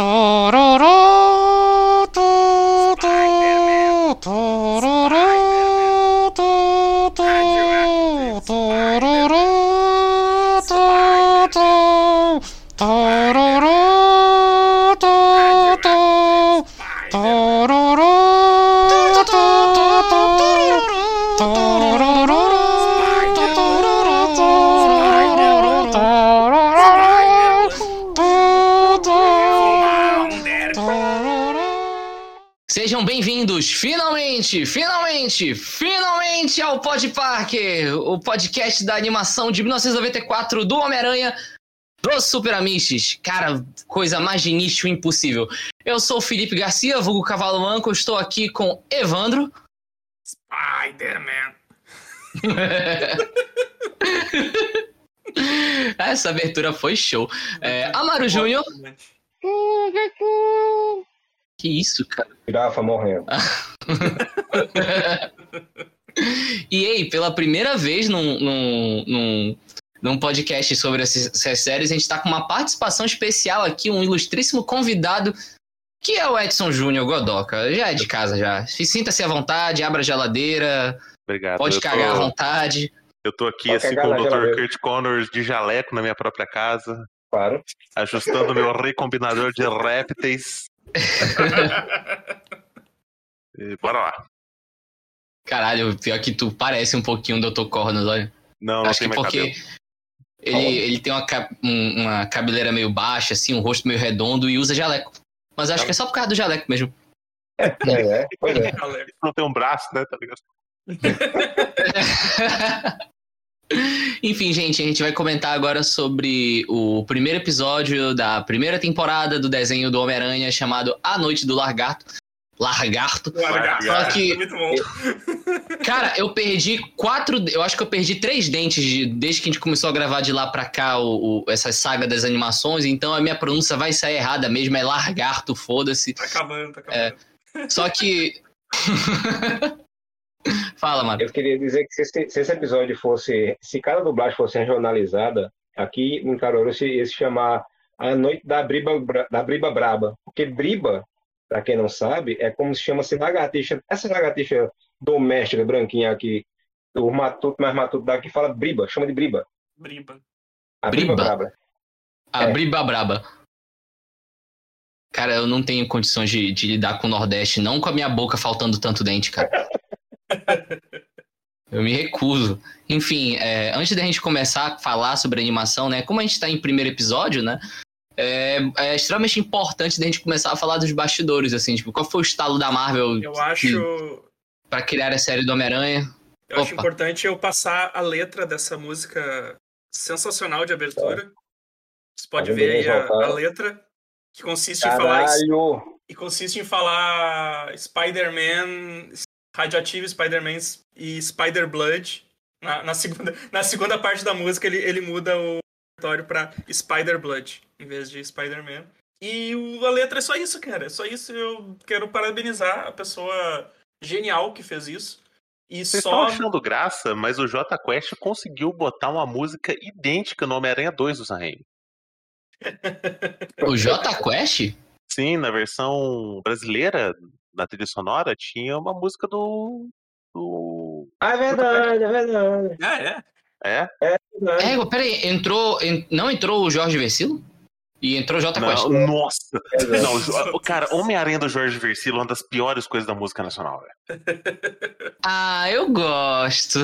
Sejam finalmente, finalmente, finalmente ao Pod Parker, o podcast da animação de 1994 do Homem-Aranha dos Super Amishes. Cara, coisa mais de nicho impossível. Eu sou o Felipe Garcia, vulgo Cavalo Manco, estou aqui com Evandro. Spider-Man. Essa abertura foi show. É, Amaro Júnior. Que isso, cara? Girafa morrendo. e aí, pela primeira vez num, num, num, num podcast sobre essas, essas séries, a gente está com uma participação especial aqui, um ilustríssimo convidado, que é o Edson Júnior Godoca. Já é de casa, já. Sinta-se à vontade, abra a geladeira, Obrigado. pode eu cagar à tô, vontade. eu tô aqui Pode assim com o Dr. Kurt Connors de jaleco na minha própria casa, Claro. ajustando meu recombinador de répteis. E bora lá. Caralho, pior que tu parece um pouquinho o Dr. Cornos, olha. Não, não Acho tem que porque cabelo. ele, ele tem uma, um- uma cabeleira meio baixa, assim, um rosto meio redondo e usa jaleco. Mas acho que é só por causa do jaleco mesmo. É, é, pois é. Não tem um braço, né? Tá ligado? Enfim, gente, a gente vai comentar agora sobre o primeiro episódio da primeira temporada do desenho do Homem-Aranha chamado A Noite do Largato. Largarto. Largato. Só que- Muito bom. Cara, eu perdi quatro. Eu acho que eu perdi três dentes de- desde que a gente começou a gravar de lá pra cá o, o- essa saga das animações, então a minha pronúncia vai sair errada mesmo, é Largarto, foda-se. Tá acabando, tá acabando. Só que. Fala, mano. Eu queria dizer que se esse, se esse episódio fosse. Se cada dublagem fosse regionalizada, aqui em Caruaru se ia se chamar A Noite da Briba, da Briba Braba. Porque briba, pra quem não sabe, é como se chama-se lagartixa. Essa lagartixa doméstica, branquinha aqui, o matuto mais matuto daqui fala briba, chama de briba. Briba. A briba, Briba? braba. A É. Briba Braba. Cara, eu não tenho condições de, de lidar com o Nordeste, não com a minha boca faltando tanto dente, cara. Eu me recuso. Enfim, é, antes da gente começar a falar sobre animação, né? Como a gente tá em primeiro episódio, né? É, é extremamente importante da gente começar a falar dos bastidores, assim, tipo, qual foi o estalo da Marvel Eu acho. pra criar a série do Homem-Aranha? Eu acho Opa. importante eu passar a letra dessa música sensacional de abertura. Você pode ver aí a, a letra, que consiste em falar Caralho! e consiste em falar Spider-Man, Radioactive Spider-Man e Spider-Blood. Na, na segunda, na segunda parte da música ele, ele muda o repertório pra Spider-Blood em vez de Spider-Man. E o- a letra é só isso, cara. É só isso. Eu quero parabenizar a pessoa genial que fez isso. E Vocês estão só. achando graça, mas o J Quest conseguiu botar uma música idêntica no Homem-Aranha 2 do Sam Raimi. O J Quest? Sim, na versão brasileira da trilha sonora tinha uma música do. do. Ah, é verdade, é verdade. Ah, é. É? É verdade. É, peraí, entrou. en- não entrou o Jorge Versilo? E entrou o J Quest. Não, nossa! É. Não, o- o cara, Homem-Aranha do Jorge Versilo é uma das piores coisas da música nacional, velho. Ah, eu gosto.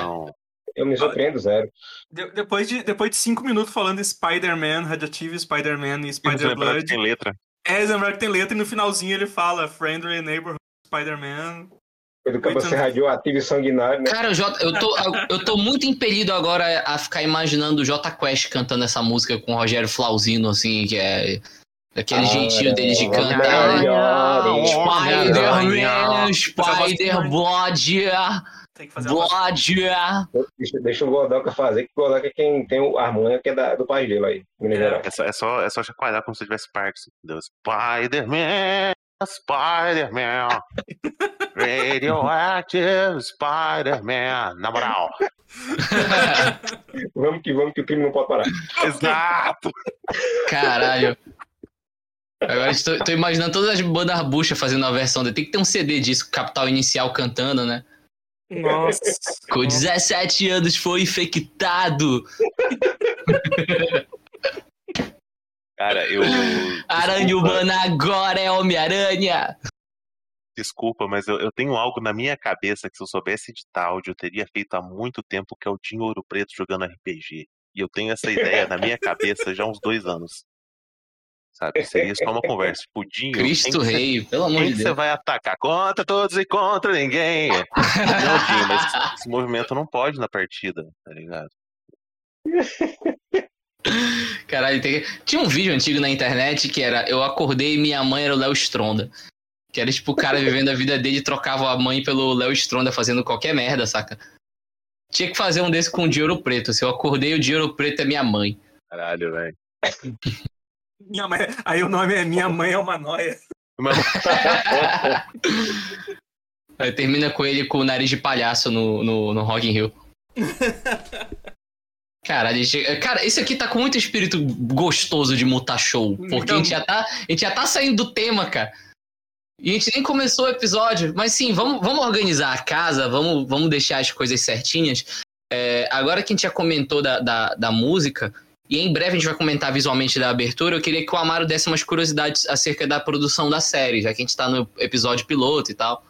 Não. Eu me surpreendo zero. De- depois, de, depois de cinco minutos falando Spider-Man, Radioactive Spider-Man e Spider-Blood. tem letra. É, lembrar que tem letra e no finalzinho ele fala Friendly Neighborhood Spider-Man. Foi do campo Oito ser radioativo e sanguinário, né? Cara, o J, eu, tô, eu tô muito impelido agora a ficar imaginando o J Quest cantando essa música com o Rogério Flauzino, assim, que é aquele Ah, jeitinho dele de é. cantar? Olha, Spider-Man, Spider-Blood, Tem que fazer uma Blood. Deixa, deixa o Godoka fazer, que o Godoka é quem tem o harmônia, que é da- do país dele aí, Minas É. Gerais. É só, é só, é só chacoalhar como se tivesse Parkinson. entendeu? Spider-Man, Spider-Man, Radioactive Spider-Man. Na moral. Vamos que vamos, que o crime não pode parar. Exato. Caralho. Agora estou, tô imaginando todas as bandas buchas fazendo a versão. Tem que ter um CD disso, Capital Inicial cantando, né? Nossa. Com 17 anos foi infectado. Cara, eu. Aranha desculpa, Urbana agora é Homem-Aranha. Desculpa, mas eu, eu tenho algo na minha cabeça que se eu soubesse editar áudio, eu teria feito há muito tempo, que é o Dinho Ouro Preto jogando RPG. E eu tenho essa ideia na minha cabeça já há uns dois anos. Sabe? Seria só uma conversa. Quem Cristo que você- Rei, pelo amor de que você Deus. vai atacar? Contra todos e contra ninguém. Não, Dinho, mas esse movimento não pode na partida, tá ligado? Caralho, tem... tinha um vídeo antigo na internet que era Eu acordei e minha mãe era o Léo Stronda. Que era tipo o cara vivendo a vida dele e trocava a mãe pelo Léo Stronda fazendo qualquer merda, saca? Tinha que fazer um desse com o Dinheiro Preto. Se eu acordei, o Dinheiro Preto é minha mãe. Caralho, velho. Minha mãe- Aí o nome é Minha Mãe é uma Noia. Mas- Aí termina com ele com o nariz de palhaço no, no, no Rock in Rio. Caralho, gente- cara, esse aqui tá com muito espírito gostoso de mutar show. Porque Então- a, gente já tá, a gente já tá saindo do tema, cara. E a gente nem começou o episódio. Mas sim, vamos, vamos organizar a casa, vamos, vamos deixar as coisas certinhas. É, agora que a gente já comentou da, da, da música, e em breve a gente vai comentar visualmente da abertura, eu queria que o Amaro desse umas curiosidades acerca da produção da série, já que a gente tá no episódio piloto e tal.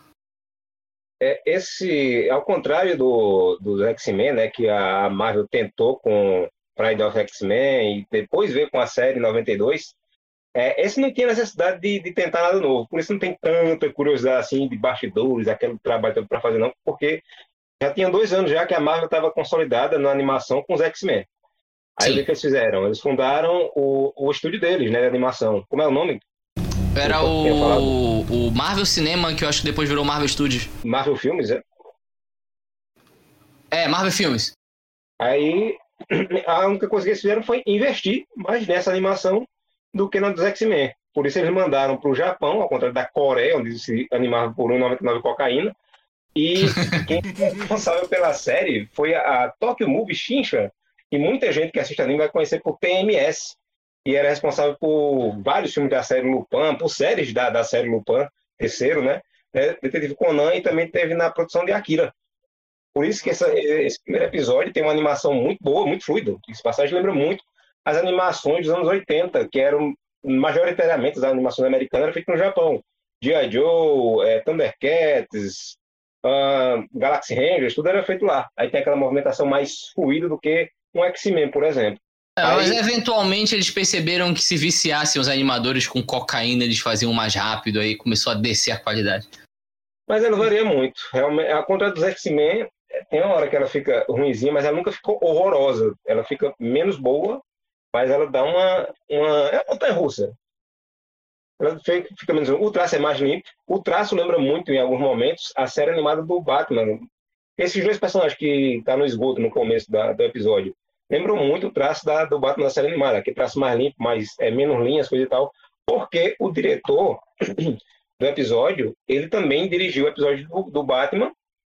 É, esse, ao contrário do, do X-Men, né, que a Marvel tentou com Pride of X-Men e depois veio com a série em 92, é, esse não tinha necessidade de, de tentar nada novo. Por isso não tem tanta curiosidade assim de bastidores, aquele trabalho para fazer não, porque já tinha dois anos já que a Marvel estava consolidada na animação com os X-Men. Aí Sim. o que eles fizeram? Eles fundaram o, o estúdio deles, né, de animação. Como é o nome? Era o, o Marvel Cinema, que eu acho que depois virou Marvel Studios. Marvel Filmes, é? É, Marvel Filmes. Aí a única coisa que eles fizeram foi investir mais nessa animação do que na dos X-Men. Por isso eles mandaram para o Japão, ao contrário da Coreia, onde se animava por 1,99 cocaína. E quem foi responsável pela série foi a, a Tokyo Movie Shinsha, e muita gente que assiste anime vai conhecer por TMS, e era responsável por vários filmes da série Lupin, por séries da, da série Lupin, terceiro, né? É, Detetive Conan e também teve na produção de Akira. Por isso que essa- esse primeiro episódio tem uma animação muito boa, muito fluida. Esse passagem lembra muito as animações dos anos 80, que eram majoritariamente as animações americanas eram feitas no Japão. G.I. Joe, é, Thundercats, ah, Galaxy Rangers, tudo era feito lá. Aí tem aquela movimentação mais fluida do que um X-Men, por exemplo. É, mas Aí- eventualmente eles perceberam que se viciassem os animadores com cocaína, eles faziam mais rápido, aí começou a descer a qualidade. Mas ela varia muito. Realmente, a contra dos X-Men, tem uma hora que ela fica ruinzinha, mas ela nunca ficou horrorosa. Ela fica menos boa, mas ela dá uma. uma é uma montanha russa. Ela fica, fica menos. O traço é mais limpo. O traço lembra muito, em alguns momentos, a série animada do Batman. Esses dois personagens que tá no esgoto no começo da- do episódio lembram muito o traço da, do Batman da série animada, que traço mais limpo, mais é, menos linhas, coisa e tal. Porque o diretor do episódio, ele também dirigiu o episódio do, do Batman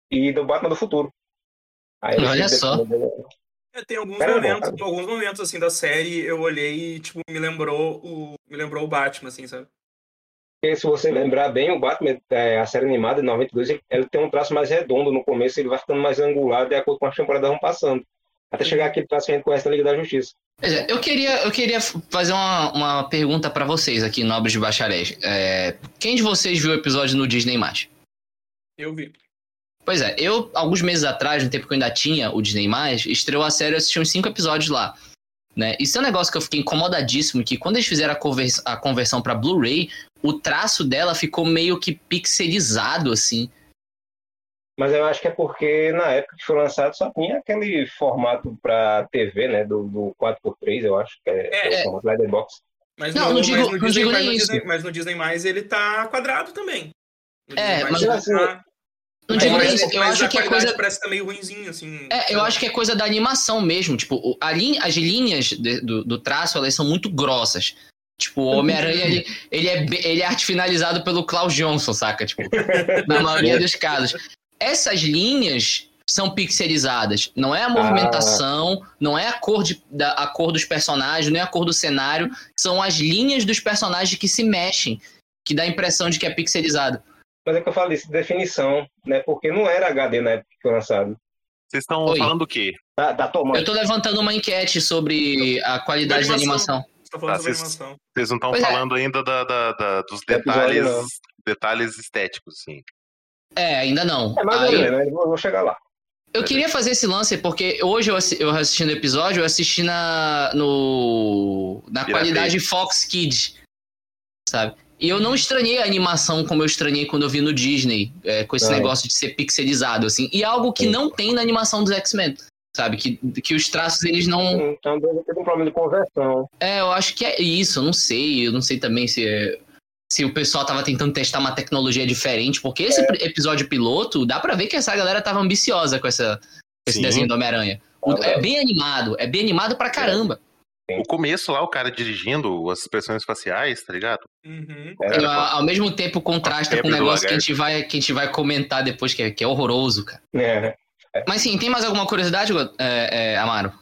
e do Batman do Futuro. Aí Olha só. É, Tem alguns é bom, momentos, cara. alguns momentos assim da série eu olhei e tipo me lembrou o me lembrou o Batman assim, sabe? Porque se você lembrar bem, o Batman, é, a série animada de 92, ele, tem um traço mais redondo no começo, ele vai ficando mais angular de acordo com as temporadas vão passando. Até chegar aquele traço que a gente conhece na Liga da Justiça. Pois é, eu queria, eu queria fazer uma, uma pergunta pra vocês aqui, nobres de bacharéis. É, quem de vocês viu o episódio no Disney+. Eu vi. Pois é, eu, alguns meses atrás, no tempo que eu ainda tinha o Disney+, estreou a série, eu assisti uns cinco episódios lá. Né? Isso é um negócio que eu fiquei incomodadíssimo, que quando eles fizeram a, convers- a conversão pra Blu-ray, o traço dela ficou meio que pixelizado, assim. Mas eu acho que é porque na época que foi lançado só tinha aquele formato para TV, né? Do, do 4x3, eu acho, que é, É, é é. o formato Leatherbox. Mas Não, no, não digo- mas no não Disney, digo mas nem no isso. Disney, mas no Disney mais ele tá quadrado também. No É, mas assim, tá- Não mas digo nem parece- isso, eu mas acho a que é coisa... parece que tá meio ruinzinho, assim. É, eu acho que é coisa da animação mesmo. Tipo, lin- as linhas de- do, do traço, elas são muito grossas. Tipo, o Homem-Aranha, ele, ele, é, ele é arte finalizado pelo Klaus Johnson, saca? Tipo, na maioria dos casos. Essas linhas são pixelizadas. Não é a movimentação, não é a cor, de, da, a cor dos personagens, não é a cor do cenário, são as linhas dos personagens que se mexem, que dá a impressão de que é pixelizado. Mas é que eu falo isso, definição, né? Porque não era HD na época que foi lançado. Vocês estão Oi. falando o quê? Tá tomando. Eu tô levantando uma enquete sobre a qualidade da animação. Tá Ah, vocês- não estão é. falando ainda da, da- da- dos detalhes, detalhes estéticos, sim. É, ainda não. É mais ou Aí- menos, né? Eu vou chegar lá. Eu queria fazer esse lance porque hoje eu, assi- eu assistindo o episódio, eu assisti na, no, na qualidade Fox Kids, sabe? E eu não estranhei a animação como eu estranhei quando eu vi no Disney, é, com esse Não. negócio de ser pixelizado, assim. E algo que Sim. não tem na animação dos X-Men, sabe? Que, que os traços, eles não... Então deve ter um problema de conversão. É, eu acho que é isso, eu não sei. Eu não sei também se, é- se o pessoal tava tentando testar uma tecnologia diferente, porque esse É. episódio piloto, dá pra ver que essa galera tava ambiciosa com, essa, com esse Sim. desenho do Homem-Aranha. É bem animado, é bem animado pra caramba. O começo lá, o cara dirigindo as expressões faciais, tá ligado? Uhum. É, ao, mesmo tempo contrasta com um negócio que a, gente vai, que a gente vai comentar depois, que é, que é horroroso, cara. É. Mas sim, tem mais alguma curiosidade, é, é, Amaro?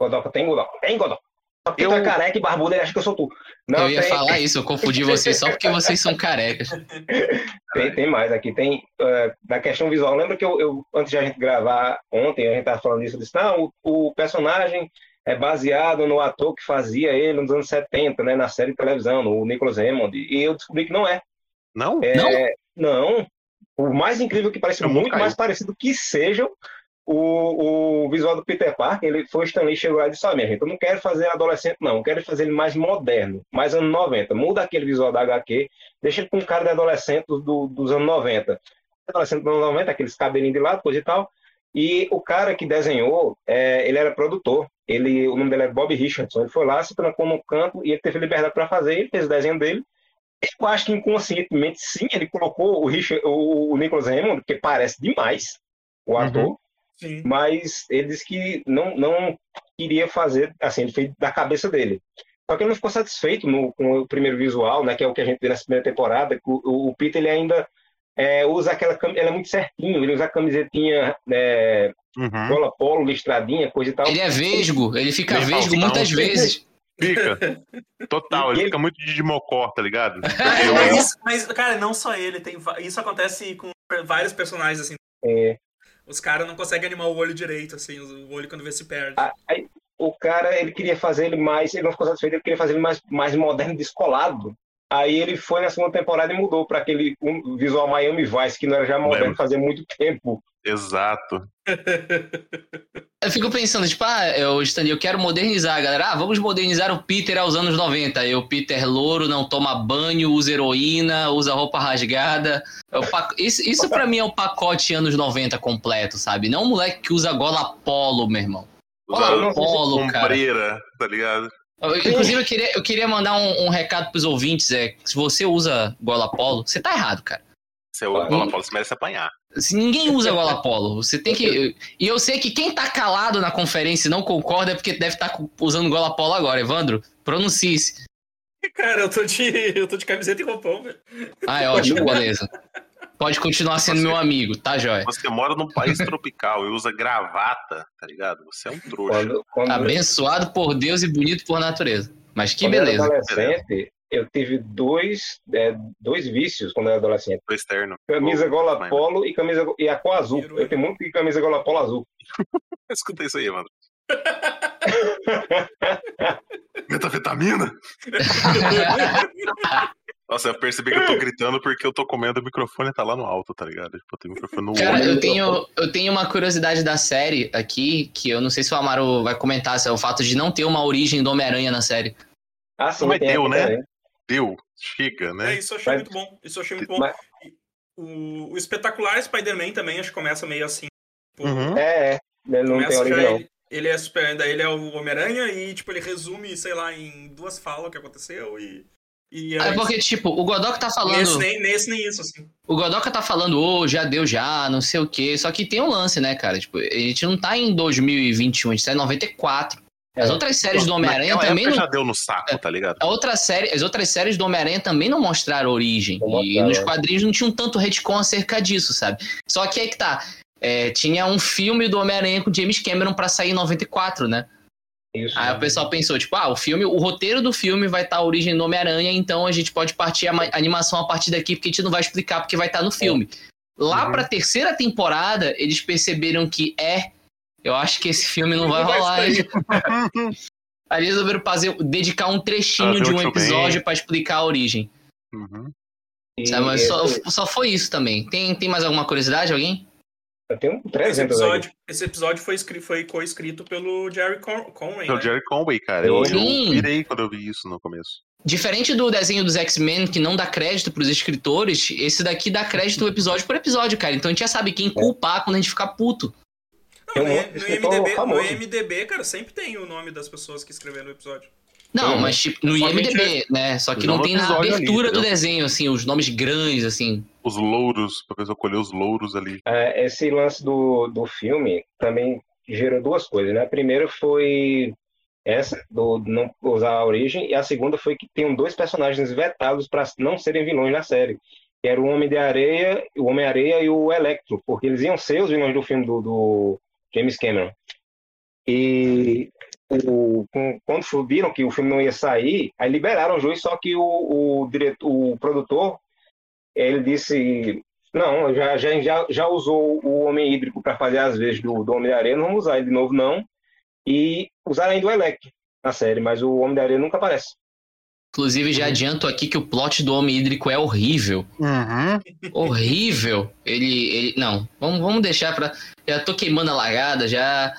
Godoka, tem Godoka. Tem Godoka. Porque Eu- tu é careca e barbudo, ele acha que eu sou tu. Não, eu ia tem, falar isso, eu confundi vocês só porque vocês são carecas. tem, tem mais aqui. Tem, eh, na questão visual, lembra que eu, eu, antes de a gente gravar ontem, a gente tava falando disso, eu disse, não, o, o personagem é baseado no ator que fazia ele nos anos 70, né, na série de televisão, no Nicholas Hammond. E eu descobri que não é. Não? É, não. O mais incrível que parece Eu vou muito mais parecido que seja o, o visual do Peter Parker, ele foi o Stanley chegou lá e disse, ó, minha gente, eu não quero fazer adolescente, não, eu quero fazer ele mais moderno, mais anos 90. Muda aquele visual da HQ, deixa ele com cara de adolescente do- dos anos 90. Adolescente dos anos 90, aqueles cabelinhos de lado, coisa e tal. E o cara que desenhou, é, ele era produtor. Ele, o nome dele é Bob Richardson. Ele foi lá, se trancou no canto e ele teve liberdade para fazer. Ele fez o desenho dele. Eu acho que inconscientemente, sim, ele colocou o, Richard, o, o Nicholas Hammond, que parece demais o ator, Sim. mas ele disse que não, não queria fazer, assim, ele fez da cabeça dele. Só que ele não ficou satisfeito no, com o primeiro visual, né, que é o que a gente vê nessa primeira temporada, que o, o Peter ele ainda é, usa aquela ele é muito certinho, ele usa a camisetinha é, Uhum. gola polo, listradinha, coisa e tal. Ele é vesgo, ele fica Bem vesgo muitas vezes. Fica. Total, ele ele- fica muito de mocó, tá ligado? Mas, mas, cara, não só ele, tem, isso acontece com vários personagens, assim. É, Os caras não conseguem animar o olho direito, assim, o olho quando vê se perde. a- aí, o cara, ele queria fazer ele mais, ele não ficou satisfeito, ele queria fazer ele mais, mais moderno, descolado. Aí ele foi na segunda temporada e mudou para aquele um, visual Miami Vice, que não era já moderno Lembro. fazia muito tempo. Exato. Eu fico pensando, tipo, ah, eu, Stanley, eu quero modernizar, galera. Ah, vamos modernizar o Peter aos anos 90. Aí o Peter louro, não toma banho, usa heroína, usa roupa rasgada. É pac- Isso, isso pra mim é o pacote anos 90 completo, sabe? Não um moleque que usa gola polo, meu irmão. Gola polo, cara. ombreira, tá ligado? Inclusive, eu queria, eu queria mandar um, um recado pros ouvintes. É, se você usa gola polo, você tá errado, cara. Você usa bola fora, você merece apanhar. Se ninguém usa gola polo, você tem que. E eu sei que quem tá calado na conferência e não concorda é porque deve estar usando gola polo agora. Evandro, pronuncie-se. Cara, eu tô de, eu tô de camiseta e roupão, velho. Ah, é ótimo, beleza. Pode continuar sendo meu amigo, tá, Joia? Você mora num país tropical e usa gravata, tá ligado? Você é um trouxa. Quando, quando, Abençoado por Deus e bonito por natureza. Mas que quando eu era beleza. adolescente, eu tive dois, é, dois vícios quando eu era adolescente. Do externo. Camisa gola mas- polo e camisa e a cor azul. Eu tenho muito de camisa gola polo azul. Escuta isso aí, mano. Metafetamina? Nossa, eu percebi que eu tô gritando porque eu tô comendo o microfone tá lá no alto, tá ligado? Tipo, tem microfone no Cara, olho. eu tenho, eu tenho uma curiosidade da série aqui, que eu não sei se o Amaro vai comentar, se é o fato de não ter uma origem do Homem-Aranha na série. Ah, sim, tem deu, aqui né? Deu, chega, É, né? isso eu achei Mas- muito bom. Isso eu achei muito bom. Mas- O, o espetacular Spider-Man também, acho que começa meio assim. tipo, Uhum. É, é. Ele não tem origem, já ele, ele é super, daí ele é o Homem-Aranha e tipo ele resume, sei lá, em duas falas o que aconteceu e e É porque, tipo, o Godok tá falando. nesse, nem, nesse nem isso assim. O Godoka tá falando, ô, já deu já, não sei o quê. Só que tem um lance, né, cara? Tipo, a gente não tá em 2021, a gente tá em 94. As É. outras séries do Homem-Aranha também época não. já deu no saco, tá ligado? A outra série, as outras séries do Homem-Aranha também não mostraram origem. Não e nos é. quadrinhos não tinha um tanto retcon acerca disso, sabe? Só que aí que tá. é, tinha um filme do Homem-Aranha com James Cameron pra sair em 94, né? Isso. Aí o pessoal pensou, tipo, ah, o filme, o roteiro do filme vai estar a origem do Homem-Aranha, então a gente pode partir a ma- animação a partir daqui, porque a gente não vai explicar porque vai estar no filme. Lá Uhum. pra terceira temporada, eles perceberam que é. Eu acho que esse filme não vai Não rolar. Aí eles resolveram fazer, dedicar um trechinho Fazer de um um episódio pra explicar a origem. Uhum. Sabe? Mas só, só foi isso também. Tem, tem mais alguma curiosidade, alguém? Eu tenho Esse 300 aí. episódio, esse episódio foi, foi co-escrito pelo Jerry Con Conway, É o né? Jerry Conway, cara. Eu, eu Sim. pirei quando eu vi isso no começo. Diferente do desenho dos X-Men, que não dá crédito pros escritores, esse daqui dá crédito episódio por episódio, cara. Então a gente já sabe quem culpar quando a gente ficar puto. Não, no, um IMDB, no. IMDB, cara, sempre tem o nome das pessoas que escreveram o episódio. Não, Uhum. mas tipo, no Somente IMDB, né? Só que Não tem na episódio ali, abertura do desenho, assim, os nomes grandes, assim. Os louros, pra pessoa colher os louros ali. É, esse lance do, do filme também gerou duas coisas, né? A primeira foi essa, do não usar a origem, e a segunda foi que tem dois personagens vetados para não serem vilões na série. Que era o Homem de Areia, o Homem-Areia e o Electro, porque eles iam ser os vilões do filme do, do James Cameron. E o, com- quando viram que o filme não ia sair, aí liberaram o juiz, só que o, o, diretor, o produtor, ele disse, não, já, já, já, usou o Homem Hídrico para fazer as vezes do, do Homem de não vamos usar ele de novo, não. E usaram ainda o Electro na série, mas o Homem de Areia nunca aparece. Inclusive, já adianto aqui que o plot do Homem Hídrico é horrível. Uhum. horrível. Ele, ele. Não, vamos, vamos deixar pra. Já tô queimando a largada, já.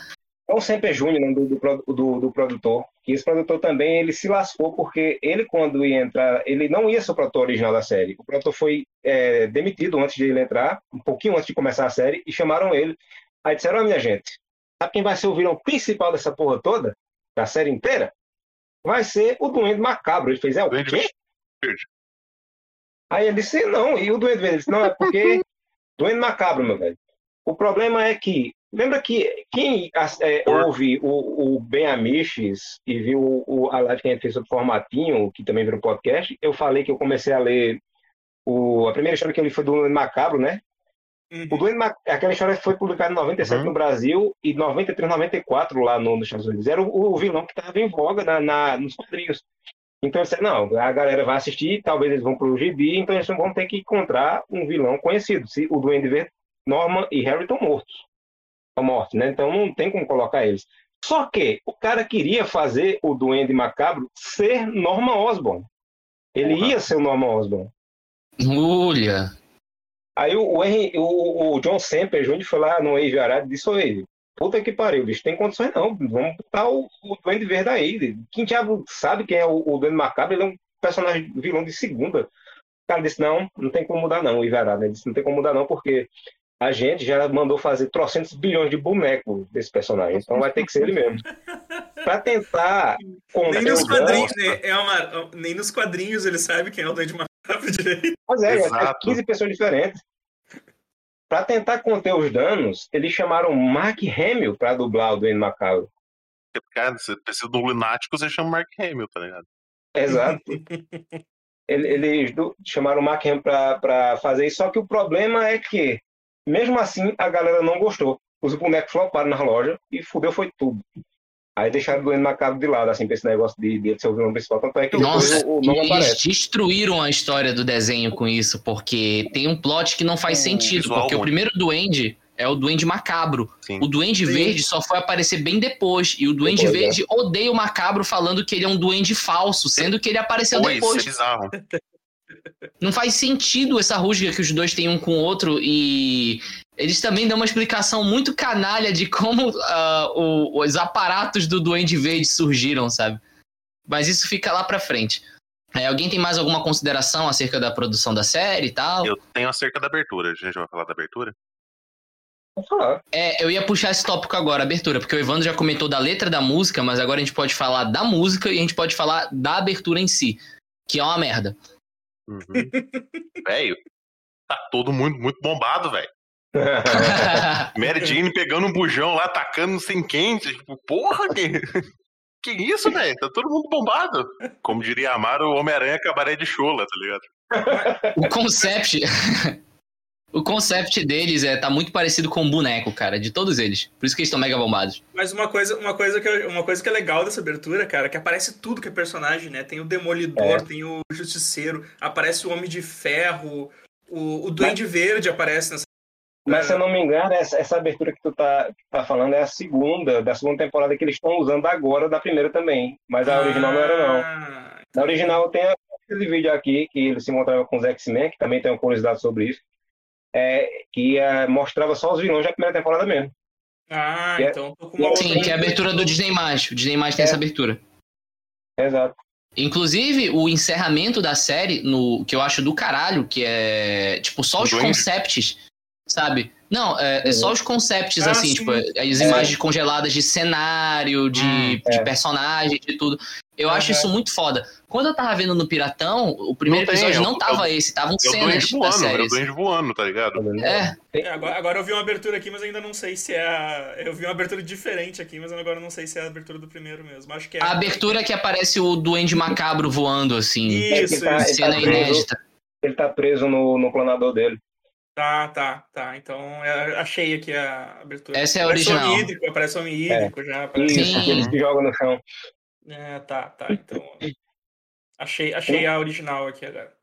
É o Semper Júnior, nome do, do, do, do produtor. Que esse produtor também, ele se lascou porque ele, quando ia entrar, ele não ia ser o produtor original da série. O produtor foi é, demitido antes de ele entrar, um pouquinho antes de começar a série, e chamaram ele. Aí disseram, ó, minha gente, sabe quem vai ser o vilão principal dessa porra toda? Da série inteira? Vai ser o Duende Macabro. Ele fez, é o Duende quê? Verde. Aí ele disse, não, e o Duende Verde? Ele disse, não, é porque Duende Macabro, meu velho. O problema é que, lembra que quem é, ouve o, o Ben Amiches e viu o, a live que a gente fez sobre formatinho, que também virou podcast, eu falei que eu comecei a ler o, a primeira história que eu li foi do Duende Macabro, né? Uhum. O Duende Ma- aquela história foi publicada em 97 Uhum. no Brasil e 93, 94 lá no, nos Estados Unidos. Era o, o vilão que estava em voga na, na- nos quadrinhos. Então disse, não, a galera vai assistir, talvez eles vão pro gibi, então eles vão ter que encontrar um vilão conhecido. Se o Duende Verde, Norman e Harry estão mortos. Estão mortos, né? Então não tem como colocar eles. Só que o cara queria fazer o Duende Macabro ser Norman Osborn. Ele Porra. ia ser o Norman Osborn. Olha. Aí o, o, Henry- o- o John Semper Jr. foi lá no Wave Arado e disse, "Oi, puta que pariu, bicho, tem condições não, vamos botar o, o Duende Verde aí. Quem diabo sabe quem é o, o Duende Macabro? Ele é um personagem vilão de segunda. O cara disse, não, não tem como mudar não, o Wave Arado. Ele disse, não tem como mudar não, porque a gente já mandou fazer trocentos bilhões de bonecos desse personagem, então vai ter que ser ele mesmo. Pra tentar Nem nos quadrinhos, né, é uma, nem nos quadrinhos ele sabe quem é o Duende Direito. Mas é, é Exato. 15 pessoas diferentes. Para tentar conter os danos, eles chamaram Mark Hamill para dublar o Duende Macabro. Cara, você precisa de um lunático, você chama Mark Hamill, tá ligado? Exato. Ele- Eles chamaram o Mark Hamill para fazer isso, só que o problema é que, mesmo assim, a galera não gostou. Os bonecos floparam na loja e fudeu foi tudo. Aí deixaram o Duende Macabro de lado, assim, pra esse negócio de, de ser o vilão principal. Tanto é que depois Nossa, o, o nome eles aparece. destruíram a história do desenho com isso, porque tem um plot que não faz sentido. visual Porque o primeiro duende é o duende macabro. Sim. O duende Sim. verde só foi aparecer bem depois. E o duende Depois, verde odeia o macabro falando que ele é um duende falso, sendo que ele apareceu Pô, isso é depois. bizarro. Não faz sentido essa rusga que os dois têm um com o outro e eles também dão uma explicação muito canalha de como ah, o- os aparatos do Duende Verde surgiram, sabe? Mas isso fica lá pra frente. É, alguém tem mais alguma consideração acerca da produção da série e tal? Eu tenho acerca da abertura. A gente vai falar da abertura? Vou falar. É, eu ia puxar esse tópico agora, abertura, porque o Evandro já comentou da letra da música, mas agora a gente pode falar da música e a gente pode falar da abertura em si, que é uma merda. Uhum. velho, tá todo mundo muito bombado, velho. Mary Jane pegando um bujão lá, atacando sem quente. Tipo, porra, que, que isso, velho? Tá todo mundo bombado. Como diria Amaro, o Homem-Aranha cabaré de chola, tá ligado? o concept. O concept deles é, tá muito parecido com o boneco, cara, de todos eles. Por isso que eles estão mega bombados. Mas uma coisa, uma, coisa que, uma coisa que é legal dessa abertura, cara, é que aparece tudo que é personagem, né? Tem o Demolidor, É. tem o Justiceiro, aparece o Homem de Ferro, o, o Duende Verde aparece nessa. Mas se eu não me engano, essa, essa abertura que tu tá, que tá falando é a segunda, da segunda temporada que eles estão usando agora, da primeira também. Mas a original não era, não. Ah, Na original tem aquele vídeo aqui que ele se encontrava com os X-Men, que também tem uma curiosidade sobre isso, é, que é, mostrava só os vilões da primeira temporada mesmo. Ah, É- então tô com uma outra. Sim, que é a abertura do Disney+. O Disney+, tem É. essa abertura. Exato. Inclusive, o encerramento da série, no que eu acho do caralho, que é, tipo, só os Duende. concepts, sabe? Não, é, é só os concepts, Ah, assim, sim. tipo, as imagens congeladas de cenário, de, Hum, de é. personagem, de tudo. Eu acho isso muito foda. Quando eu tava vendo no Piratão, o primeiro Não tem, episódio é o- não é tava o- esse, estavam É o cenas da voando, é série. o duende voando, tá ligado? É, É, agora, agora eu vi uma abertura aqui, mas ainda não sei se é a. Eu vi uma abertura diferente aqui, mas agora não sei se é a abertura do primeiro mesmo. Acho que é. a abertura que aparece o duende macabro voando, assim. Isso, Ele tá- ele Cena preso. inédita. Ele tá preso no, no clonador dele. Tá, tá, tá. Então é, achei aqui a abertura. Essa é a Aparece original. Hídrico, aparece homem hídrico já. Aparece... Isso, Sim. que ele se joga no chão. É, tá, tá. Então. Achei, achei a original aqui agora.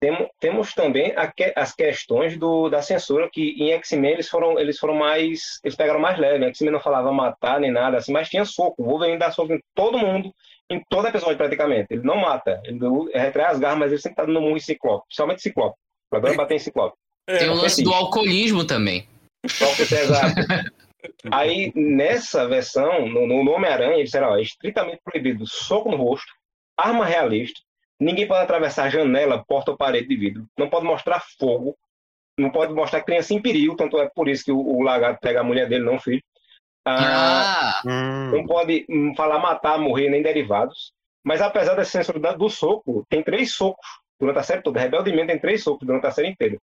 Temos, temos também a que- as questões do, da censura, que em X-Men eles foram, eles foram mais. Eles pegaram mais leve. Em X-Men não falava matar nem nada, assim, mas tinha soco. O Wolverine dá soco em todo mundo, em todo episódio praticamente. Ele não mata. Ele retrai as garras, mas ele sempre tá dando murro em Ciclope. Principalmente Ciclope. O problema é bater em Ciclope. É, Tem o lance do alcoolismo também. Só que isso é exato. Aí, nessa versão, no, no Homem-Aranha, eles disseram, ó, é estritamente proibido soco no rosto, arma realista, ninguém pode atravessar janela, porta ou parede de vidro, não pode mostrar fogo, não pode mostrar criança em perigo, tanto é por isso que o, o lagarto pega a mulher dele, não o filho. Ah, Ah, Hum, não pode hum, falar matar, morrer, nem derivados. Mas apesar da censura do soco, tem três socos durante a série toda. Rebeldemente tem três socos durante a série inteira.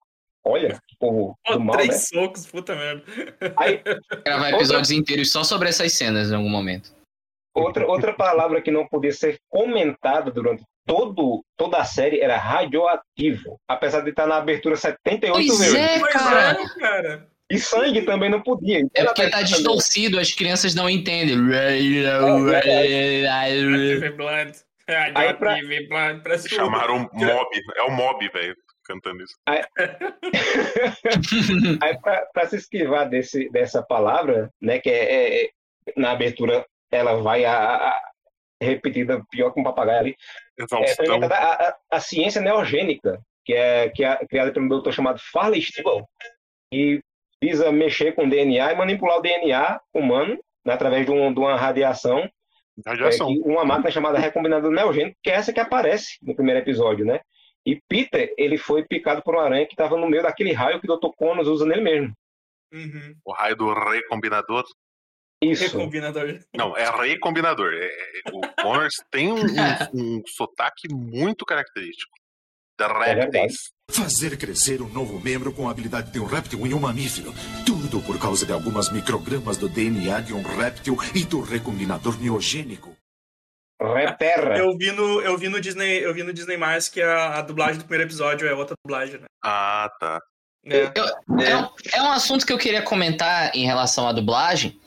Olha, que povo do mal, três né? socos, puta merda. Aí, gravar episódios inteiros só sobre essas cenas em algum momento. Outra, outra palavra que não podia ser comentada durante todo, toda a série era radioativo, apesar de estar na abertura 78 Pois vezes. é, Pois cara. é, cara. E sangue também não podia. É Ela porque tá também. distorcido, as crianças não entendem. Active Blood. Aí pra- chamaram mob, é o mob, velho, cantando isso. Aí, para se esquivar desse, dessa palavra, né, que é, é- na abertura ela vai a, a- repetida pior que um papagaio ali, é, Exaustão. inventada a, a, a ciência neogênica, que é, que é criada por um doutor chamado Farley Stibble, que visa mexer com o DNA e manipular o DNA humano né, através de, um- de uma radiação É, Radiação. que uma máquina chamada recombinador neogênico, que é essa que aparece no primeiro episódio, né? E Peter, ele foi picado por uma aranha que estava no meio daquele raio que o Dr. Connors usa nele mesmo. Uhum. O raio do recombinador. Isso. Recombinador. Não, é recombinador. É- é- o Connors tem um, um- um sotaque muito característico. The verdade. Reptiles. Fazer crescer um novo membro com a habilidade de um réptil em um mamífero. Tudo por causa de algumas microgramas do DNA de um réptil e do recombinador neogênico. Reterra. Eu vi no, eu vi no Disney, eu vi no Disney Mais que a, a dublagem do primeiro episódio é outra dublagem, né? Ah, tá. É. É um, é um assunto que eu queria comentar em relação à dublagem,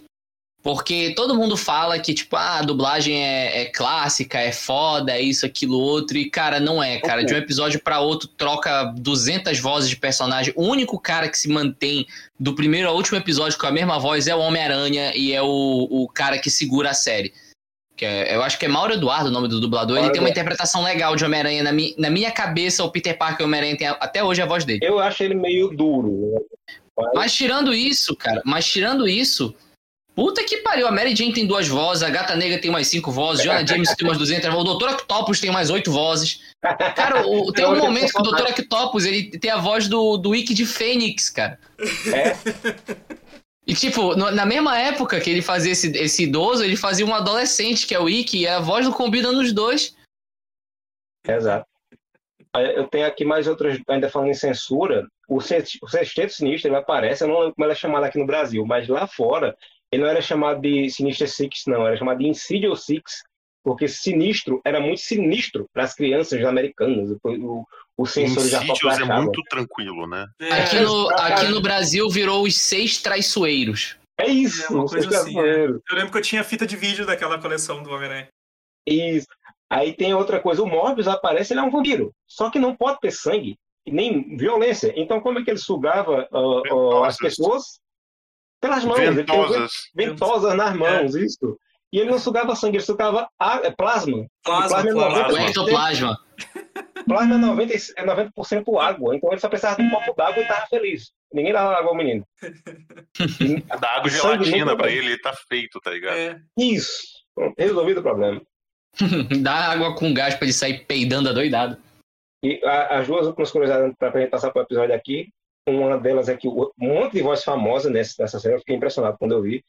porque todo mundo fala que, tipo, ah, a dublagem é, é clássica, é foda, é isso, aquilo, outro, e, cara, não é, cara. De um episódio pra outro, troca 200 vozes de personagem. O único cara que se mantém do primeiro ao último episódio com a mesma voz é o Homem-Aranha e é o, o cara que segura a série. Que é- eu acho que é Mauro Eduardo o nome do dublador. Ele Mauro tem uma interpretação legal de Homem-Aranha. Na, mi- na minha cabeça, o Peter Parker e o Homem-Aranha tem a- até hoje a voz dele. Eu acho ele meio duro. né? Mas tirando isso, cara, mas tirando isso, puta que pariu, a Mary Jane tem duas vozes, a Gata Negra tem mais cinco vozes, Jonah James tem umas 200 vozes, o Dr. Octopus tem mais oito vozes. Cara, o- tem um momento que o vou Dr. Octopus, ele tem a voz do, do Wiki de Fênix, cara. É, E tipo, na mesma época que ele fazia esse, esse idoso, ele fazia um adolescente, que é o Wiki, e a voz não combina nos dois. exato. Eu tenho aqui mais outras, ainda falando em censura. O Sexteto Sinistro, ele aparece, eu não lembro como ele é chamado aqui no Brasil, mas lá fora, ele não era chamado de Sinister Six, não, era chamado de Insidious Six, porque sinistro era muito sinistro para as crianças americanas. O, o, o sensor já é muito tranquilo, né? É, Aqui no, aqui no Brasil virou os seis traiçoeiros. É isso, É uma coisa assim, perceberam. Eu lembro que eu tinha fita de vídeo daquela coleção do Homem-Aranha. Isso. Aí tem outra coisa, o Morbius aparece, ele é um vampiro, só que não pode ter sangue nem violência. Então como é que ele sugava ah, Ventosas. as pessoas? Pelas mãos. Ventosas. ventosas nas mãos, isso. E ele não sugava sangue, ele sugava é plasma. Plasma, é plasma. 90%, O ectoplasma. plasma é 90, é 90% água, então ele só precisava de um copo d'água e estava feliz. Ninguém dava água ao menino. E- Dá água gelatina pra ele, ele tá feito, tá ligado? É, Isso. Resolvido o problema. Dá água com gás pra ele sair peidando adoidado. E a- as duas últimas curiosidades para a gente passar para o episódio aqui, uma delas é que um monte de voz famosa nessa, nessa série, eu fiquei impressionado quando eu vi.